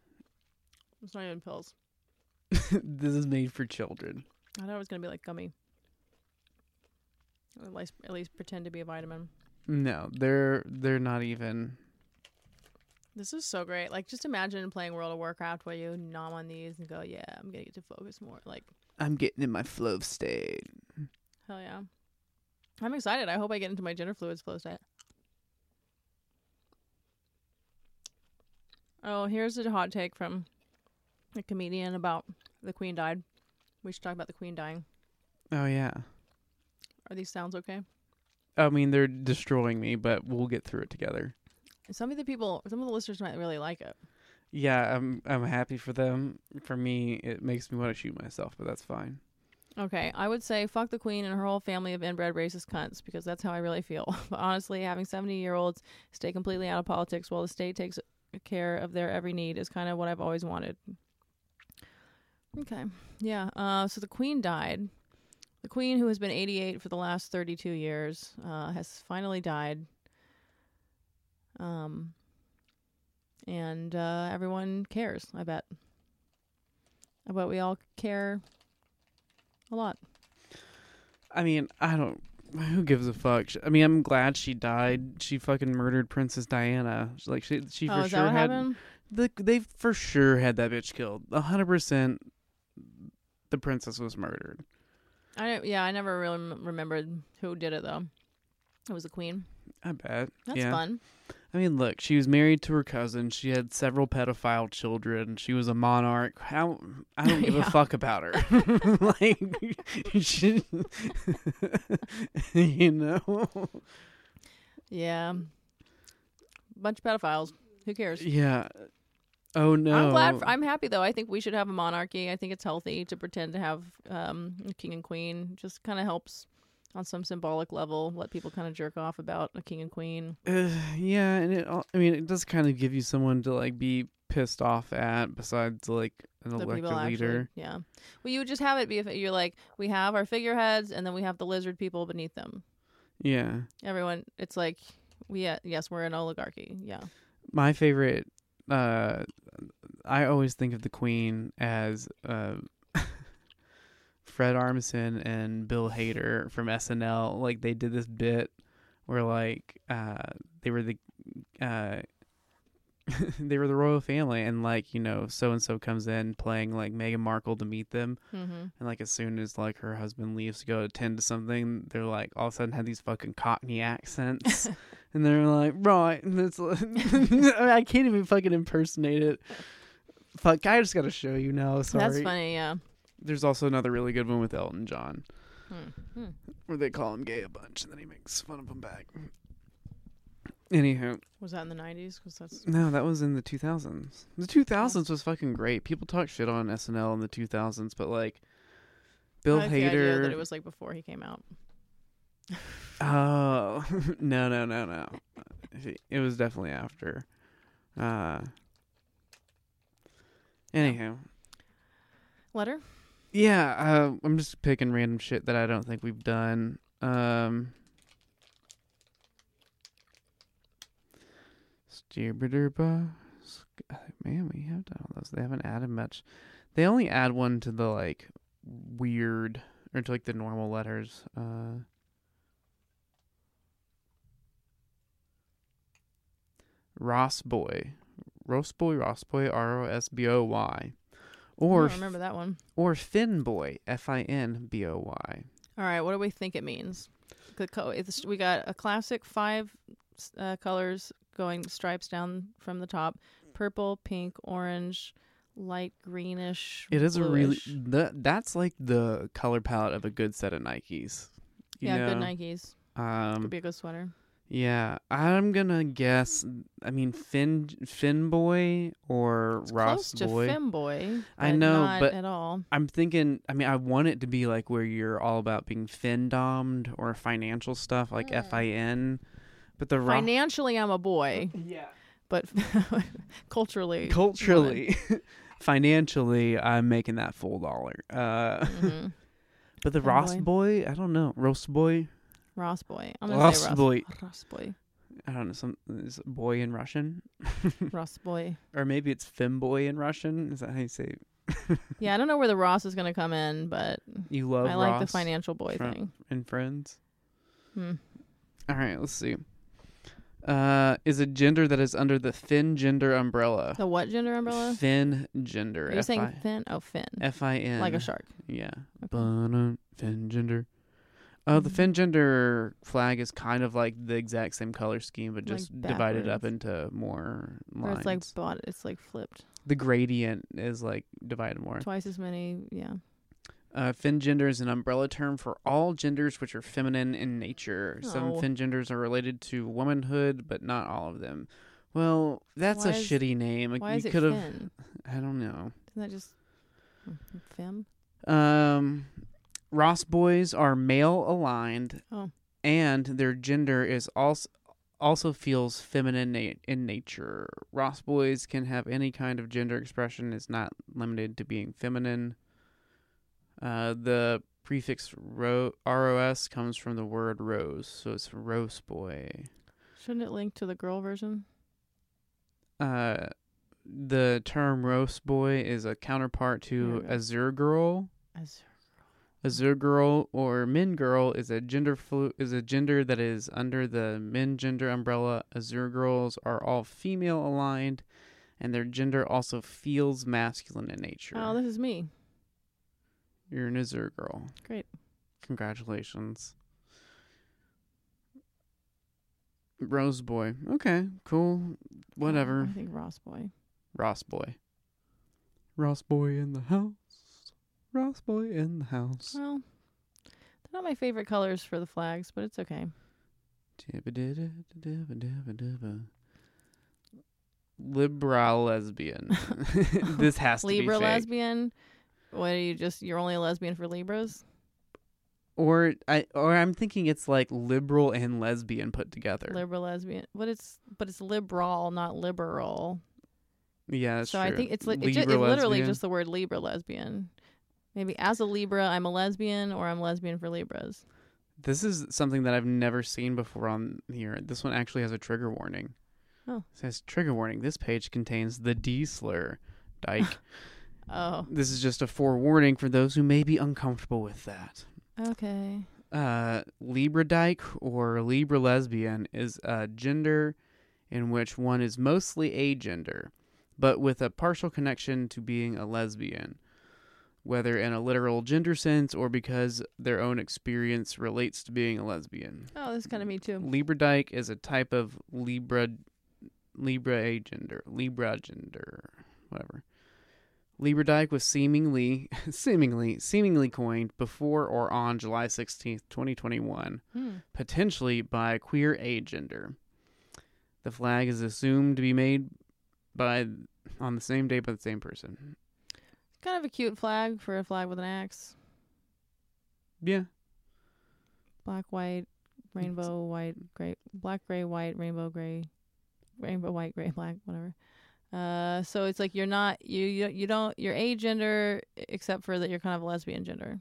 It's not even pills. this is made for children. I thought it was gonna be like gummy. Or at least, at least pretend to be a vitamin. No, they're they're not even. This is so great. Like, just imagine playing World of Warcraft where you nom on these and go, "Yeah, I'm gonna get to focus more." Like, I'm getting in my flow state. hell yeah! I'm excited. I hope I get into my gender fluids flow state. Oh, here's a hot take from a comedian about the Queen died. We should talk about the Queen dying. Oh yeah. Are these sounds okay? I mean, they're destroying me, but we'll get through it together. Some of the people, some of the listeners might really like it. Yeah, I'm I'm happy for them. For me, it makes me want to shoot myself, but that's fine. Okay, I would say fuck the queen and her whole family of inbred racist cunts because that's how I really feel. But honestly, having 70 year olds stay completely out of politics while the state takes care of their every need is kind of what I've always wanted. Okay, yeah. Uh, so the queen died. The queen, who has been 88 for the last 32 years, uh, has finally died. Um, and uh, everyone cares. I bet. I bet we all care a lot. I mean, I don't. Who gives a fuck? I mean, I'm glad she died. She fucking murdered Princess Diana. Like she, she oh, for sure had. happened? The, they for sure had that bitch killed. A hundred percent. The princess was murdered. I yeah, I never really rem- remembered who did it though. It was the queen. I bet. That's yeah. fun. I mean, look, she was married to her cousin. She had several pedophile children. She was a monarch. How I don't give Yeah. a fuck about her. like, she, you know. Yeah, bunch of pedophiles. Who cares? Yeah. Oh no. I'm glad. For, I'm happy though. I think we should have a monarchy. I think it's healthy to pretend to have um, a king and queen. Just kind of helps on some symbolic level. Let people kind of jerk off about a king and queen. Uh, yeah, and it. al- I mean, it does kind of give you someone to like be pissed off at, besides like an The elected people actually, leader. yeah. Well, you would just have it be if you're like, we have our figureheads, and then we have the lizard people beneath them. Yeah. Everyone, it's like, we uh, yes, we're an oligarchy. Yeah. my favorite uh i always think of the queen as uh fred armisen and bill hader from snl like they did this bit where like uh they were the uh they were the royal family, and like you know, so and so comes in playing like Meghan Markle to meet them, Mm-hmm. and like as soon as like her husband leaves to go attend to something, they're like all of a sudden have these fucking Cockney accents, and they're like, right, and it's like, I, mean, I can't even fucking impersonate it. Fuck, I just gotta show you now. Sorry. That's funny. Yeah. There's also another really good one with Elton John, Hmm. Hmm. where they call him gay a bunch, and then he makes fun of him back. Anywho, Was that in the nineties? Because that's no, that was in the 2000s. The 2000s was fucking great. People talk shit on SNL in the 2000s, but like Bill I had the idea that Hader. it was like before he came out. Oh no no no no! It was definitely after. Uh. Anyhow, Letter. Yeah, uh, I'm just picking random shit that I don't think we've done. Um. Man, we have done all those. They haven't added much. They only add one to the like weird or to like the normal letters. Uh. Ross Boy, Ross Boy, Ross Boy, R O S B O Y, or don't remember that one. or Finn Boy, F I N B O Y. All right, what do we think it means? The co- it's, we got a classic five uh, colors going stripes down from the top: purple, pink, orange, light greenish. It is a really that that's like the color palette of a good set of Nikes. You yeah, know? good Nikes. Um, Could be a good sweater. Yeah, I'm gonna guess. I mean, Finn Finn Boy or It's Ross close to Boy. I know, not but- at all. I'm thinking. I mean, I want it to be like where you're all about being fin domed or financial stuff, like Hmm. F I N. But the Ro- Financially, I'm a boy, yeah, but culturally, culturally, financially, I'm making that full dollar. Uh, Mhm. but the Fin Ross boy. boy, I don't know. Roast boy, Ross boy. I'm gonna Ross say Ross boy. Ross boy. I don't know. Some is it boy in Russian, Ross boy. or maybe it's femboy in Russian. Is that how you say? It? Yeah, I don't know where the Ross is gonna come in, but You love I like the financial boy from- thing. And Friends. Hmm. All right, let's see. Uh, is a gender that is under the fin gender umbrella. The what gender umbrella? Fin gender. Are you saying F-I- fin? Oh, fin. F-I-N. Like a shark. Yeah. Okay. Fin gender. Oh, the Mhm. fin gender flag is kind of like the exact same color scheme, but Like just divided up into more Or lines. it's like bought. It's like flipped. the gradient is like divided more. Twice as many. Yeah. Uh, fin gender is an umbrella term for all genders which are feminine in nature. Some Oh. fin genders are related to womanhood, but not all of them. Well, that's a is- shitty name. Why you is it could have. fin? I don't know. Isn't that just hmm, fem? Um, Ross boys are male aligned, Oh. and their gender is also also feels feminine na- in nature. Ross boys can have any kind of gender expression; is not limited to being feminine. Uh, the prefix ro- ros comes from the word rose, so it's rose boy. Shouldn't it link to the girl version? Uh, the term rose boy is a counterpart to azure girl. As Azure girl or min girl is a gender flu- is a gender that is under the min gender umbrella. Azure girls are all female aligned, and their gender also feels masculine in nature. oh, this is me. You're an Azure girl. Great. Congratulations. Rose boy. Okay, cool. Whatever. I think Ross boy. Ross boy. Ross boy in the house. Ross boy in the house. Well, they're not my favorite colors for the flags, but it's okay. Liberal lesbian. this has to Libra be fake. lesbian. What are you just? You're only a lesbian for Libras? Or I or I'm thinking it's like liberal and lesbian put together. Liberal lesbian. But it's but it's liberal, not liberal. yeah, so true. I think it's li- it ju- it's literally lesbian. just the word Libra lesbian. Maybe as a Libra, I'm a lesbian, or I'm lesbian for Libras. This is something that I've never seen before on here. This one actually has a trigger warning. Oh. It says trigger warning. This page contains the D slur. Dyke. Oh, this is just a forewarning for those who may be uncomfortable with that. okay. uh, Libra dyke or Libra lesbian is a gender in which one is mostly agender, but with a partial connection to being a lesbian, whether in a literal gender sense or because their own experience relates to being a lesbian. Oh, this is kind of me too. Libra dyke is a type of Libra Libra gender, Libra gender, whatever. Libra dyke was seemingly seemingly seemingly coined before or on July 16th, 2021, Hmm. potentially by queer agender. The flag is assumed to be made by on the same day by the same person. Kind of a cute flag for a flag with an axe. Yeah. Black, white, rainbow, white, gray, black, gray, white, rainbow, gray, rainbow, white, gray, black, whatever. Uh, so it's like you're not you you, you don't you're agender except for that you're kind of a lesbian gender.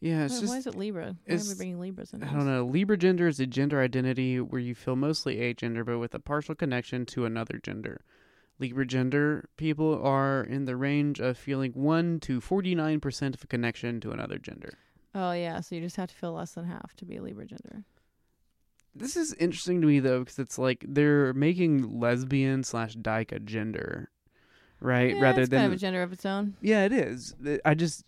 Yeah, it's Why- just why is it Libra? Why are we bringing Libras in? I don't know. Libra gender is a gender identity where you feel mostly agender, but with a partial connection to another gender. Libra gender people are in the range of feeling 1 to 49% of a connection to another gender. Oh yeah, so you just have to feel less than half to be a Libra gender. This is interesting to me, though, because it's like they're making lesbian slash dyke a gender, right? Yeah, Rather it's than. kind of a gender of its own. yeah, it is. I just.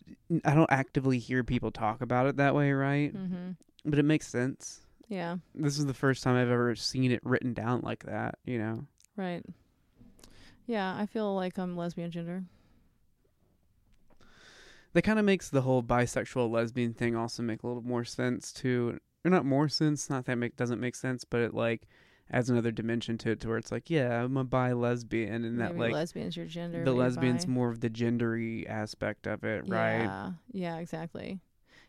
I don't actively hear people talk about it that way, right? Mm-hmm. But it makes sense. Yeah, This is the first time I've ever seen it written down like that, you know? right. Yeah, I feel like I'm lesbian gender. that kind of makes the whole bisexual lesbian thing also make a little more sense too or not more sense not that make doesn't make sense but it like adds another dimension to it to where it's like yeah i'm a bi lesbian and that Maybe like lesbian's your gender. the lesbian's bi. more of the gendery aspect of it right Yeah, yeah, exactly.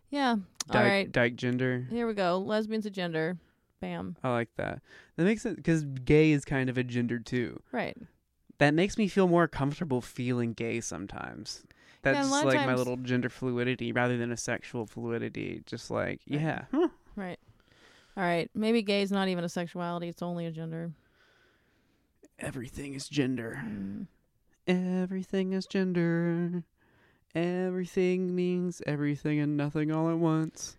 Yeah. dyke, All right. dyke gender Here we go. Lesbian's a gender. Bam. i like that that makes sense because gay is kind of a gender too Right. That makes me feel more comfortable feeling gay sometimes that's a lot just of like my little gender fluidity rather than a sexual fluidity just like Right. yeah huh. Right. All right. Maybe gay is not even a sexuality. It's only a gender. everything is gender Mm. Everything is gender. Everything means everything and nothing all at once.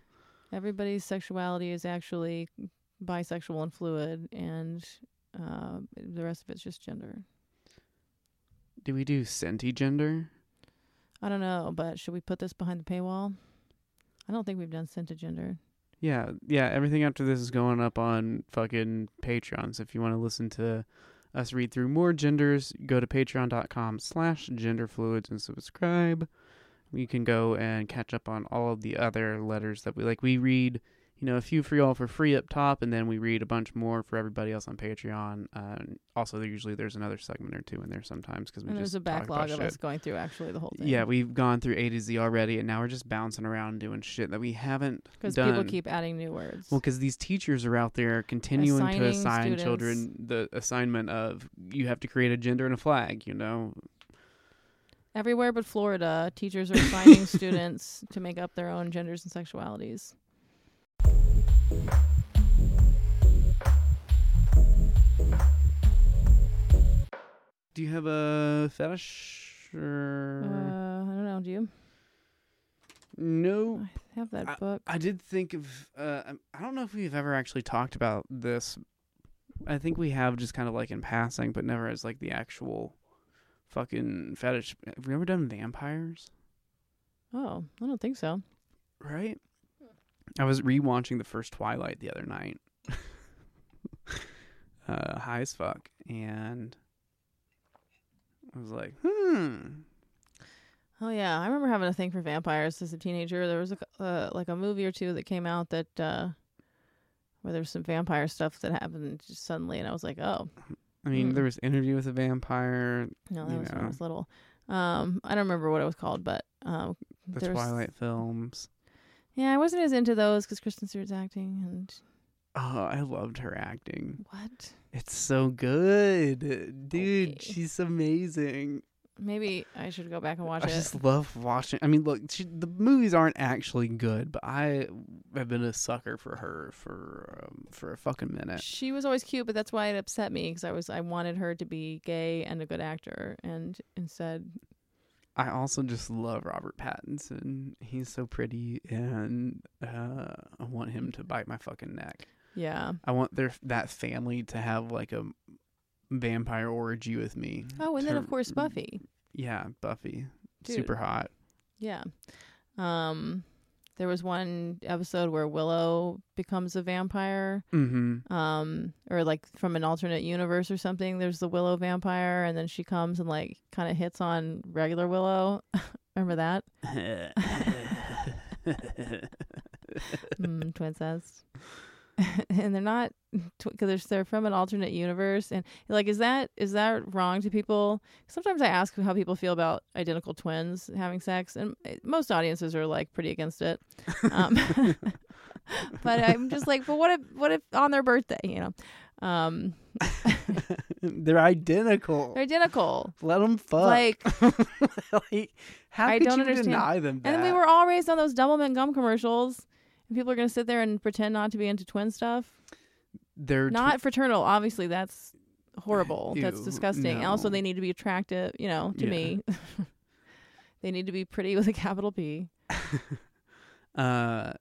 Everybody's sexuality is actually bisexual and fluid, and uh, the rest of it's just gender. Do we do senti gender? I don't know, but should we put this behind the paywall? I don't think we've done gender. Yeah, yeah. Everything after this is going up on fucking Patreon. So if you want to listen to us read through more genders, go to patreon.com slash genderfluids and subscribe. You can go and catch up on all of the other letters that we like. We read, you know, a few for y'all for free up top, and then we read a bunch more for everybody else on Patreon. Uh, and also, there usually there's another segment or two in there sometimes because we And there's just a backlog of shit. us going through actually the whole thing. Yeah, we've gone through A to Z already, and now we're just bouncing around doing shit that we haven't because people keep adding new words. Well, because these teachers are out there continuing to assign students. children the assignment of you have to create a gender and a flag. You know, Everywhere but Florida, teachers are assigning students to make up their own genders and sexualities. Do you have a fetish or Uh, I don't know. Do you? no? I have that book. I did think of. Uh, I'm- I don't know if we've ever actually talked about this. I think we have just kind of like in passing, but never as like the actual fucking fetish. Have we ever done vampires? Oh, I don't think so. right? I was rewatching the first Twilight the other night. uh, high as fuck, and I was like, hmm. Oh yeah, I remember having a thing for vampires as a teenager. There was a uh, like a movie or two that came out that uh, where there was some vampire stuff that happened just suddenly, and I was like, oh I mean, Hmm. there was Interview with a Vampire, no, that was when I was little. Um, I don't remember what it was called, but um, the Twilight films. Yeah, I wasn't as into those because Kristen Stewart's acting and Oh, I loved her acting. what? It's so good, dude. Okay. She's amazing. Maybe I should go back and watch I it. I just love watching. I mean, look, she, the movies aren't actually good, but I have been a sucker for her for um, for a fucking minute. She was always cute, but that's why it upset me because I was I wanted her to be gay and a good actor, and instead, I also just love Robert Pattinson. He's so pretty, and uh, I want him to bite my fucking neck. Yeah. I want their that family to have like a vampire orgy with me. Oh, and then of course Buffy. Yeah, Buffy, Dude. super hot. Yeah. Um there was one episode where Willow becomes a vampire. Mm-hmm. Um or like from an alternate universe or something. There's the Willow vampire and then she comes and like kind of hits on regular Willow. Remember that? mm, twin says. and they're not because they're, they're from an alternate universe and like is that is that wrong to people sometimes i ask how people feel about identical twins having sex and eh, most audiences are like pretty against it um, but i'm just like but what if what if on their birthday you know um They're identical. they're identical Let them fuck. like like, how I could don't you understand. deny them that? and then we were all raised on those doublemint gum commercials people are going to sit there and pretend not to be into twin stuff? They're tw- not fraternal obviously that's horrible. That's disgusting. And also they need to be attractive you know to Yeah. me they need to be pretty with a capital p. Uh,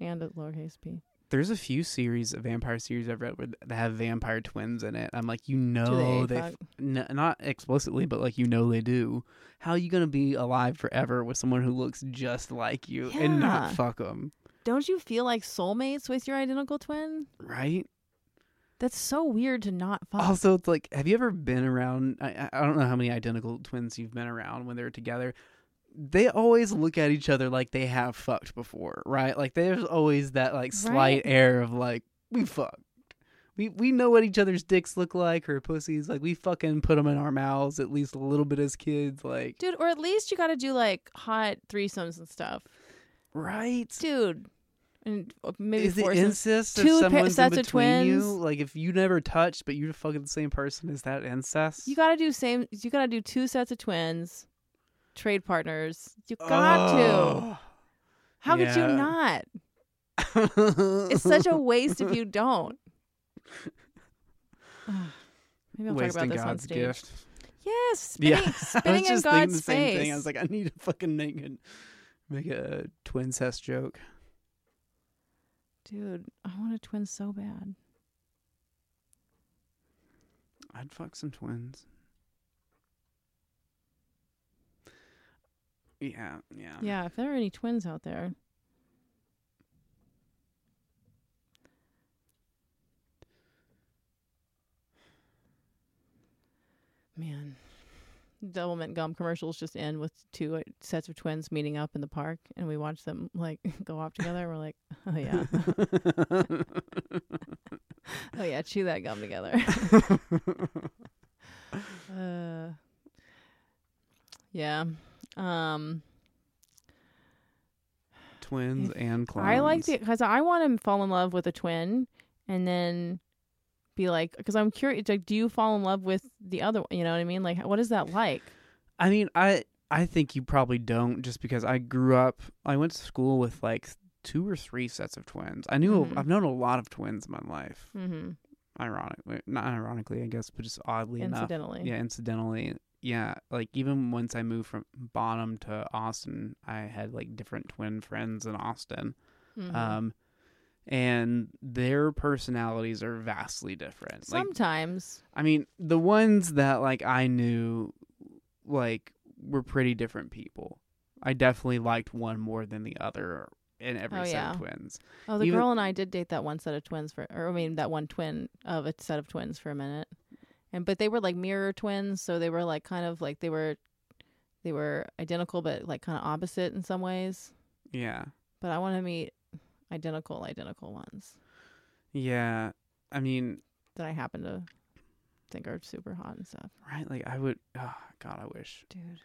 and a lowercase p there's a few series of vampire series I've read where that have vampire twins in it. I'm like, you know, they they fuck? n- not explicitly, but like you know they do. How are you gonna be alive forever with someone who looks just like you and not fuck them? don't you feel like soulmates with your identical twin Right? that's so weird to not fuck Also, it's like, have you ever been around? I I don't know how many identical twins you've been around when they're together. They always look at each other like they have fucked before, right? Like there's always that like slight Right. air of like we fucked. We we know what each other's dicks look like or pussies. Like we fucking put them in our mouths at least a little bit as kids. Like dude or at least you got to do like hot threesomes and stuff right? dude and uh, maybe Is it incest Two pa- sets of between you? twins. Like if you never touched but you're fucking the same person, is that incest? You gotta do same. You gotta do two sets of twins, trade partners. You got to. Oh. How could you not? It's such a waste if you don't. Maybe I'll talk wasting about this on God's stage. gift. Yes, spitting, Yeah, I spitting was in just thinking God's the same face. thing. I was like, I need to fucking make a make a twin cest joke. Dude, I want a twin so bad. I'd fuck some twins. Yeah, yeah. Yeah, if there are any twins out there. Man, Doublemint gum commercials just end with two uh, sets of twins meeting up in the park, and we watch them like go off together. We're like, oh yeah, oh yeah, chew that gum together. uh, yeah. Um, Twins and clones. I like it because I want to fall in love with a twin, and then be like, because I'm curious. Like, do you fall in love with the other? one? You know what I mean? Like, what is that like? I mean, I I think you probably don't, just because I grew up. I went to school with like two or three sets of twins. I knew Mhm. I've known a lot of twins in my life. Mm-hmm. Ironically, not ironically, I guess, but just oddly enough. Incidentally, Yeah, incidentally. Yeah, like even once I moved from Bonham to Austin, I had like different twin friends in Austin. Mhm. Um and their personalities are vastly different. Like sometimes. I mean, the ones that like I knew like were pretty different people. I definitely liked one more than the other in every Oh, set yeah. of twins. oh, the even- girl and I did date that one set of twins for, or I mean, that one twin of a set of twins for a minute, and but they were like mirror twins, so they were like kind of like they were, they were identical but like kind of opposite in some ways. Yeah. But I want to meet identical, identical ones Yeah. I mean, that I happen to think are super hot and stuff. right? Like I would oh god, I wish Dude,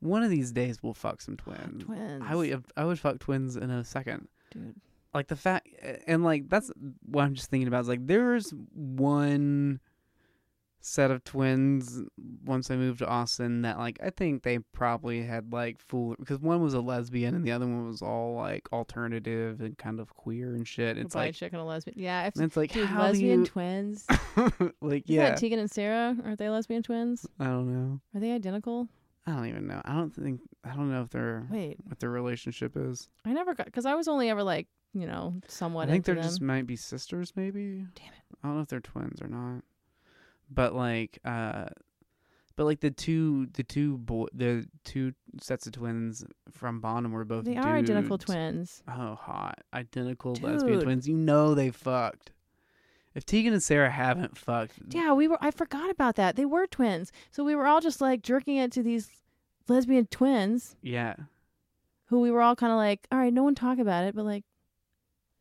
one of these days we'll fuck some twins. twins. I would I would fuck twins in a second. dude. Like the fact and like that's what I'm just thinking about is like there's one set of twins once I moved to Austin that like I think they probably had like full because one was a lesbian and the other one was all like alternative and kind of queer and shit. It's like chicken a lesbian. Yeah, if it's like dude, how lesbian do twins. you like yeah Tegan and Sara? Aren't they lesbian twins? I don't know Are they identical? I don't even know I don't think I don't know if they're Wait, what their relationship is I never got because I was only ever like you know, somewhat I think they're them. just might be sisters, maybe. Damn it. I don't know if they're twins or not. But like, uh, but like the two, the two boy, the two sets of twins from Bonham were both. they are identical twins. Oh, hot identical lesbian twins. You know they fucked. If Tegan and Sara haven't fucked, Yeah, we were. I forgot about that. They were twins, so we were all just like jerking it to these lesbian twins, yeah. who we were all kind of like, all right, no one talk about it, but like,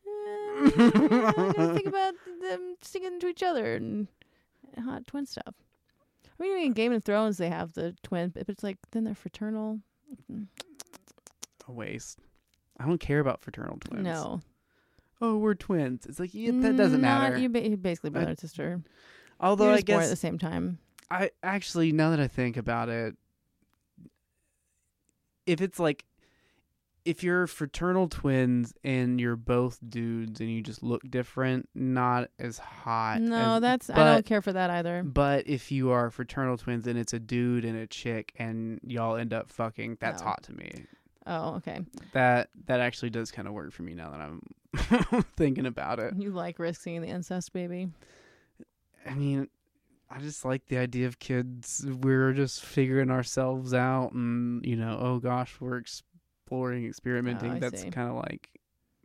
eh, I gotta think about them singing to each other and hot twin stuff. I mean, in Game of Thrones, they have the twin, but it's like then they're fraternal. A waste. I don't care about fraternal twins. No, Oh, we're twins. It's like yeah, that doesn't Not- matter. You ba- you're basically I- brother and sister. Although I born at the same time. I actually now that I think about it, if it's like if you're fraternal twins and you're both dudes and you just look different, not as hot. No, as- that's I don't care for that either. But if you are fraternal twins and it's a dude and a chick and y'all end up fucking, that's No. hot to me. Oh, okay. That that actually does kind of work for me now that I'm thinking about it. You like risking the incest baby? I mean, I just like the idea of kids. We're just figuring ourselves out, and you know, oh gosh, we're exploring, experimenting. Oh, That's kind of like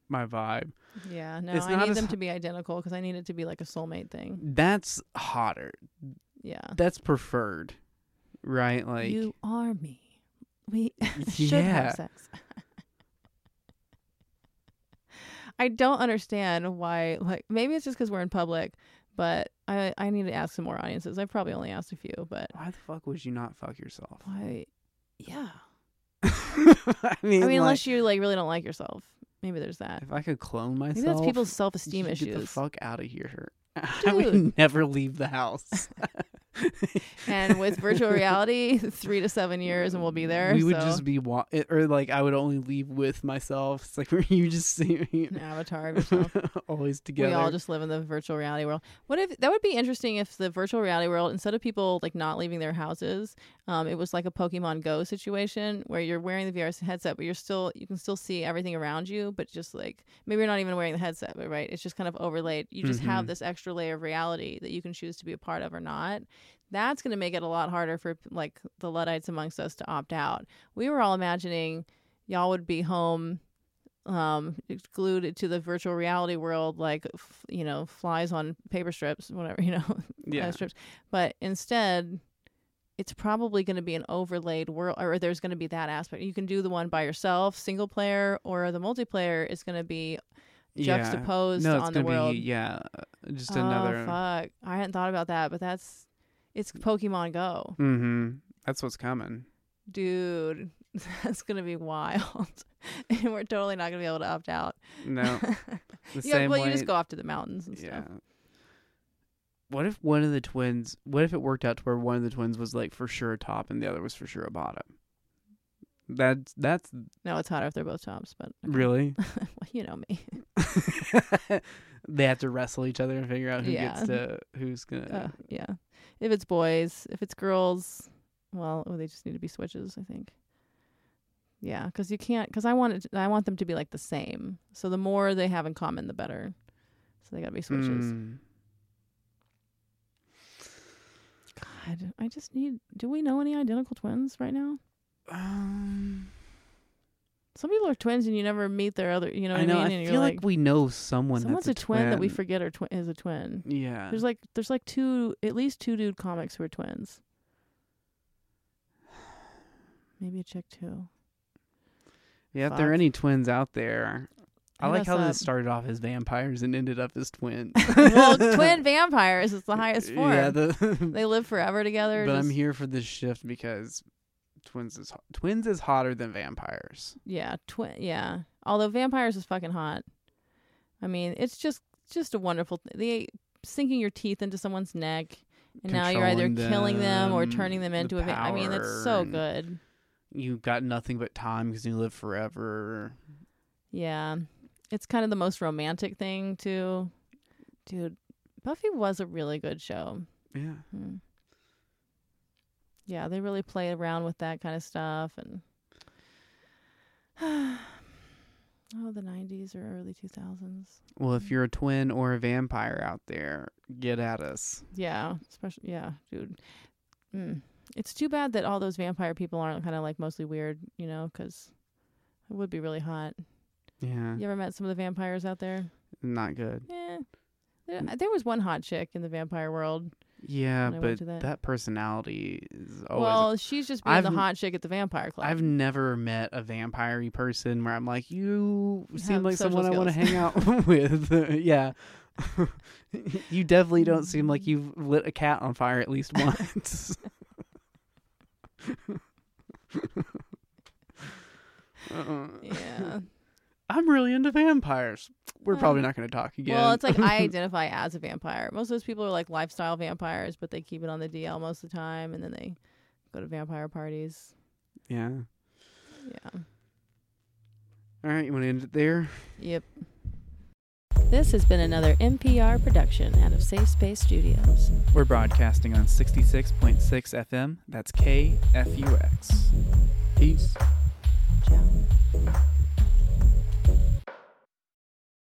my vibe. Yeah, no, It's I need them to be identical because I need it to be like a soulmate thing. That's hotter. Yeah, That's preferred, right? Like, you are me. We should Yeah. have sex. I don't understand why. Like, maybe it's just because we're in public, but I I need to ask some more audiences. I've probably only asked a few, but why the fuck would you not fuck yourself? why? Yeah, I mean, I mean, like, unless you like really don't like yourself, maybe there's that. if I could clone myself, Maybe that's people's self-esteem you Get the issues. fuck out of here. I would never leave the house. and with virtual reality, three to seven years, and we'll be there. we would so- just be wa- or like I would only leave with myself. It's like you just see me an avatar always together. We all just live in the virtual reality world. What if that would be interesting if the virtual reality world, instead of people like not leaving their houses, um, it was like a Pokemon Go situation where you're wearing the VR headset, but you're still you can still see everything around you, but just like maybe you're not even wearing the headset, but right, it's just kind of overlaid. You just have Mhm. this extra layer of reality that you can choose to be a part of or not. That's going to make it a lot harder for like the Luddites amongst us to opt out. We were all imagining y'all would be home um glued to the virtual reality world like f- you know flies on paper strips whatever you know uh, yeah. strips but instead it's probably going to be an overlaid world or there's going to be that aspect you can do the one by yourself single player or the multiplayer is going to be yeah. juxtaposed No, it's on the world be yeah, uh, just oh another. fuck i hadn't thought about that but that's it's pokemon go Mm-hmm. That's what's coming. dude that's going to be wild and we're totally not going to be able to opt out No, the yeah, well, way. you just go off to the mountains and yeah. stuff. What if one of the twins? What if it worked out to where one of the twins was like for sure a top and the other was for sure a bottom? That's that's No, it's hotter if they're both tops, but okay. really. well, you know me. They have to wrestle each other and figure out who Yeah. gets to who's gonna. Uh, yeah. If it's boys, if it's girls, well, oh, they just need to be switches, I think. Yeah, because you can't. Because I want it. I want them to be like the same. So the more they have in common, the better. So they gotta be switches. Mm. God, I just need. Do we know any identical twins right now? Um, Some people are twins and you never meet their other. You know what I I, know. mean? I and feel you're like, like, we know someone someone's that's a twin, that we forget are twi- is a twin. Yeah. There's like there's like two at least two dude comics who are twins. Maybe a chick too. yeah. If there are any twins out there, I Hit like how up. this started off as vampires and ended up as twins. well, twin vampires is the highest form. Yeah. The, they live forever together. but I'm here for this shift because twins is ho- twins is hotter than vampires. Yeah, twin. Yeah. Although vampires is fucking hot. I mean, it's just just a wonderful. Th- they sinking your teeth into someone's neck, and now you're either Controlling killing them or turning them the into a. Va- I mean, it's so good. You've got nothing but time because you live forever. Yeah, it's kind of the most romantic thing too. Dude, Buffy was a really good show. Yeah. Hmm. Yeah, they really play around with that kind of stuff and Oh, the 90s or early 2000s. Well, if mm. you're a twin or a vampire out there, get at us. Yeah, especially yeah, dude. Mm. It's too bad that all those vampire people aren't kind of like mostly weird, you know, because it would be really hot. Yeah, You ever met some of the vampires out there? not good. Yeah. There, mm. there was one hot chick in the vampire world. Yeah, When I went but that- that. personality is always. well, she's just being I've the hot chick at the vampire club. I've never met a vampire person where I'm like, you You seem like someone I want to hang out with. yeah. you definitely don't seem like Mm. you've lit a cat on fire at least once. Uh, yeah. I'm really into vampires. We're probably hmm. not going to talk again. Well, it's like I identify as a vampire. Most of those people are like lifestyle vampires, but they keep it on the DL most of the time, and then they go to vampire parties. yeah. Yeah. All right, you want to end it there? Yep. This has been another NPR production out of Safe Space Studios. We're broadcasting on 66.6 FM. That's KFUX. Peace. Ciao.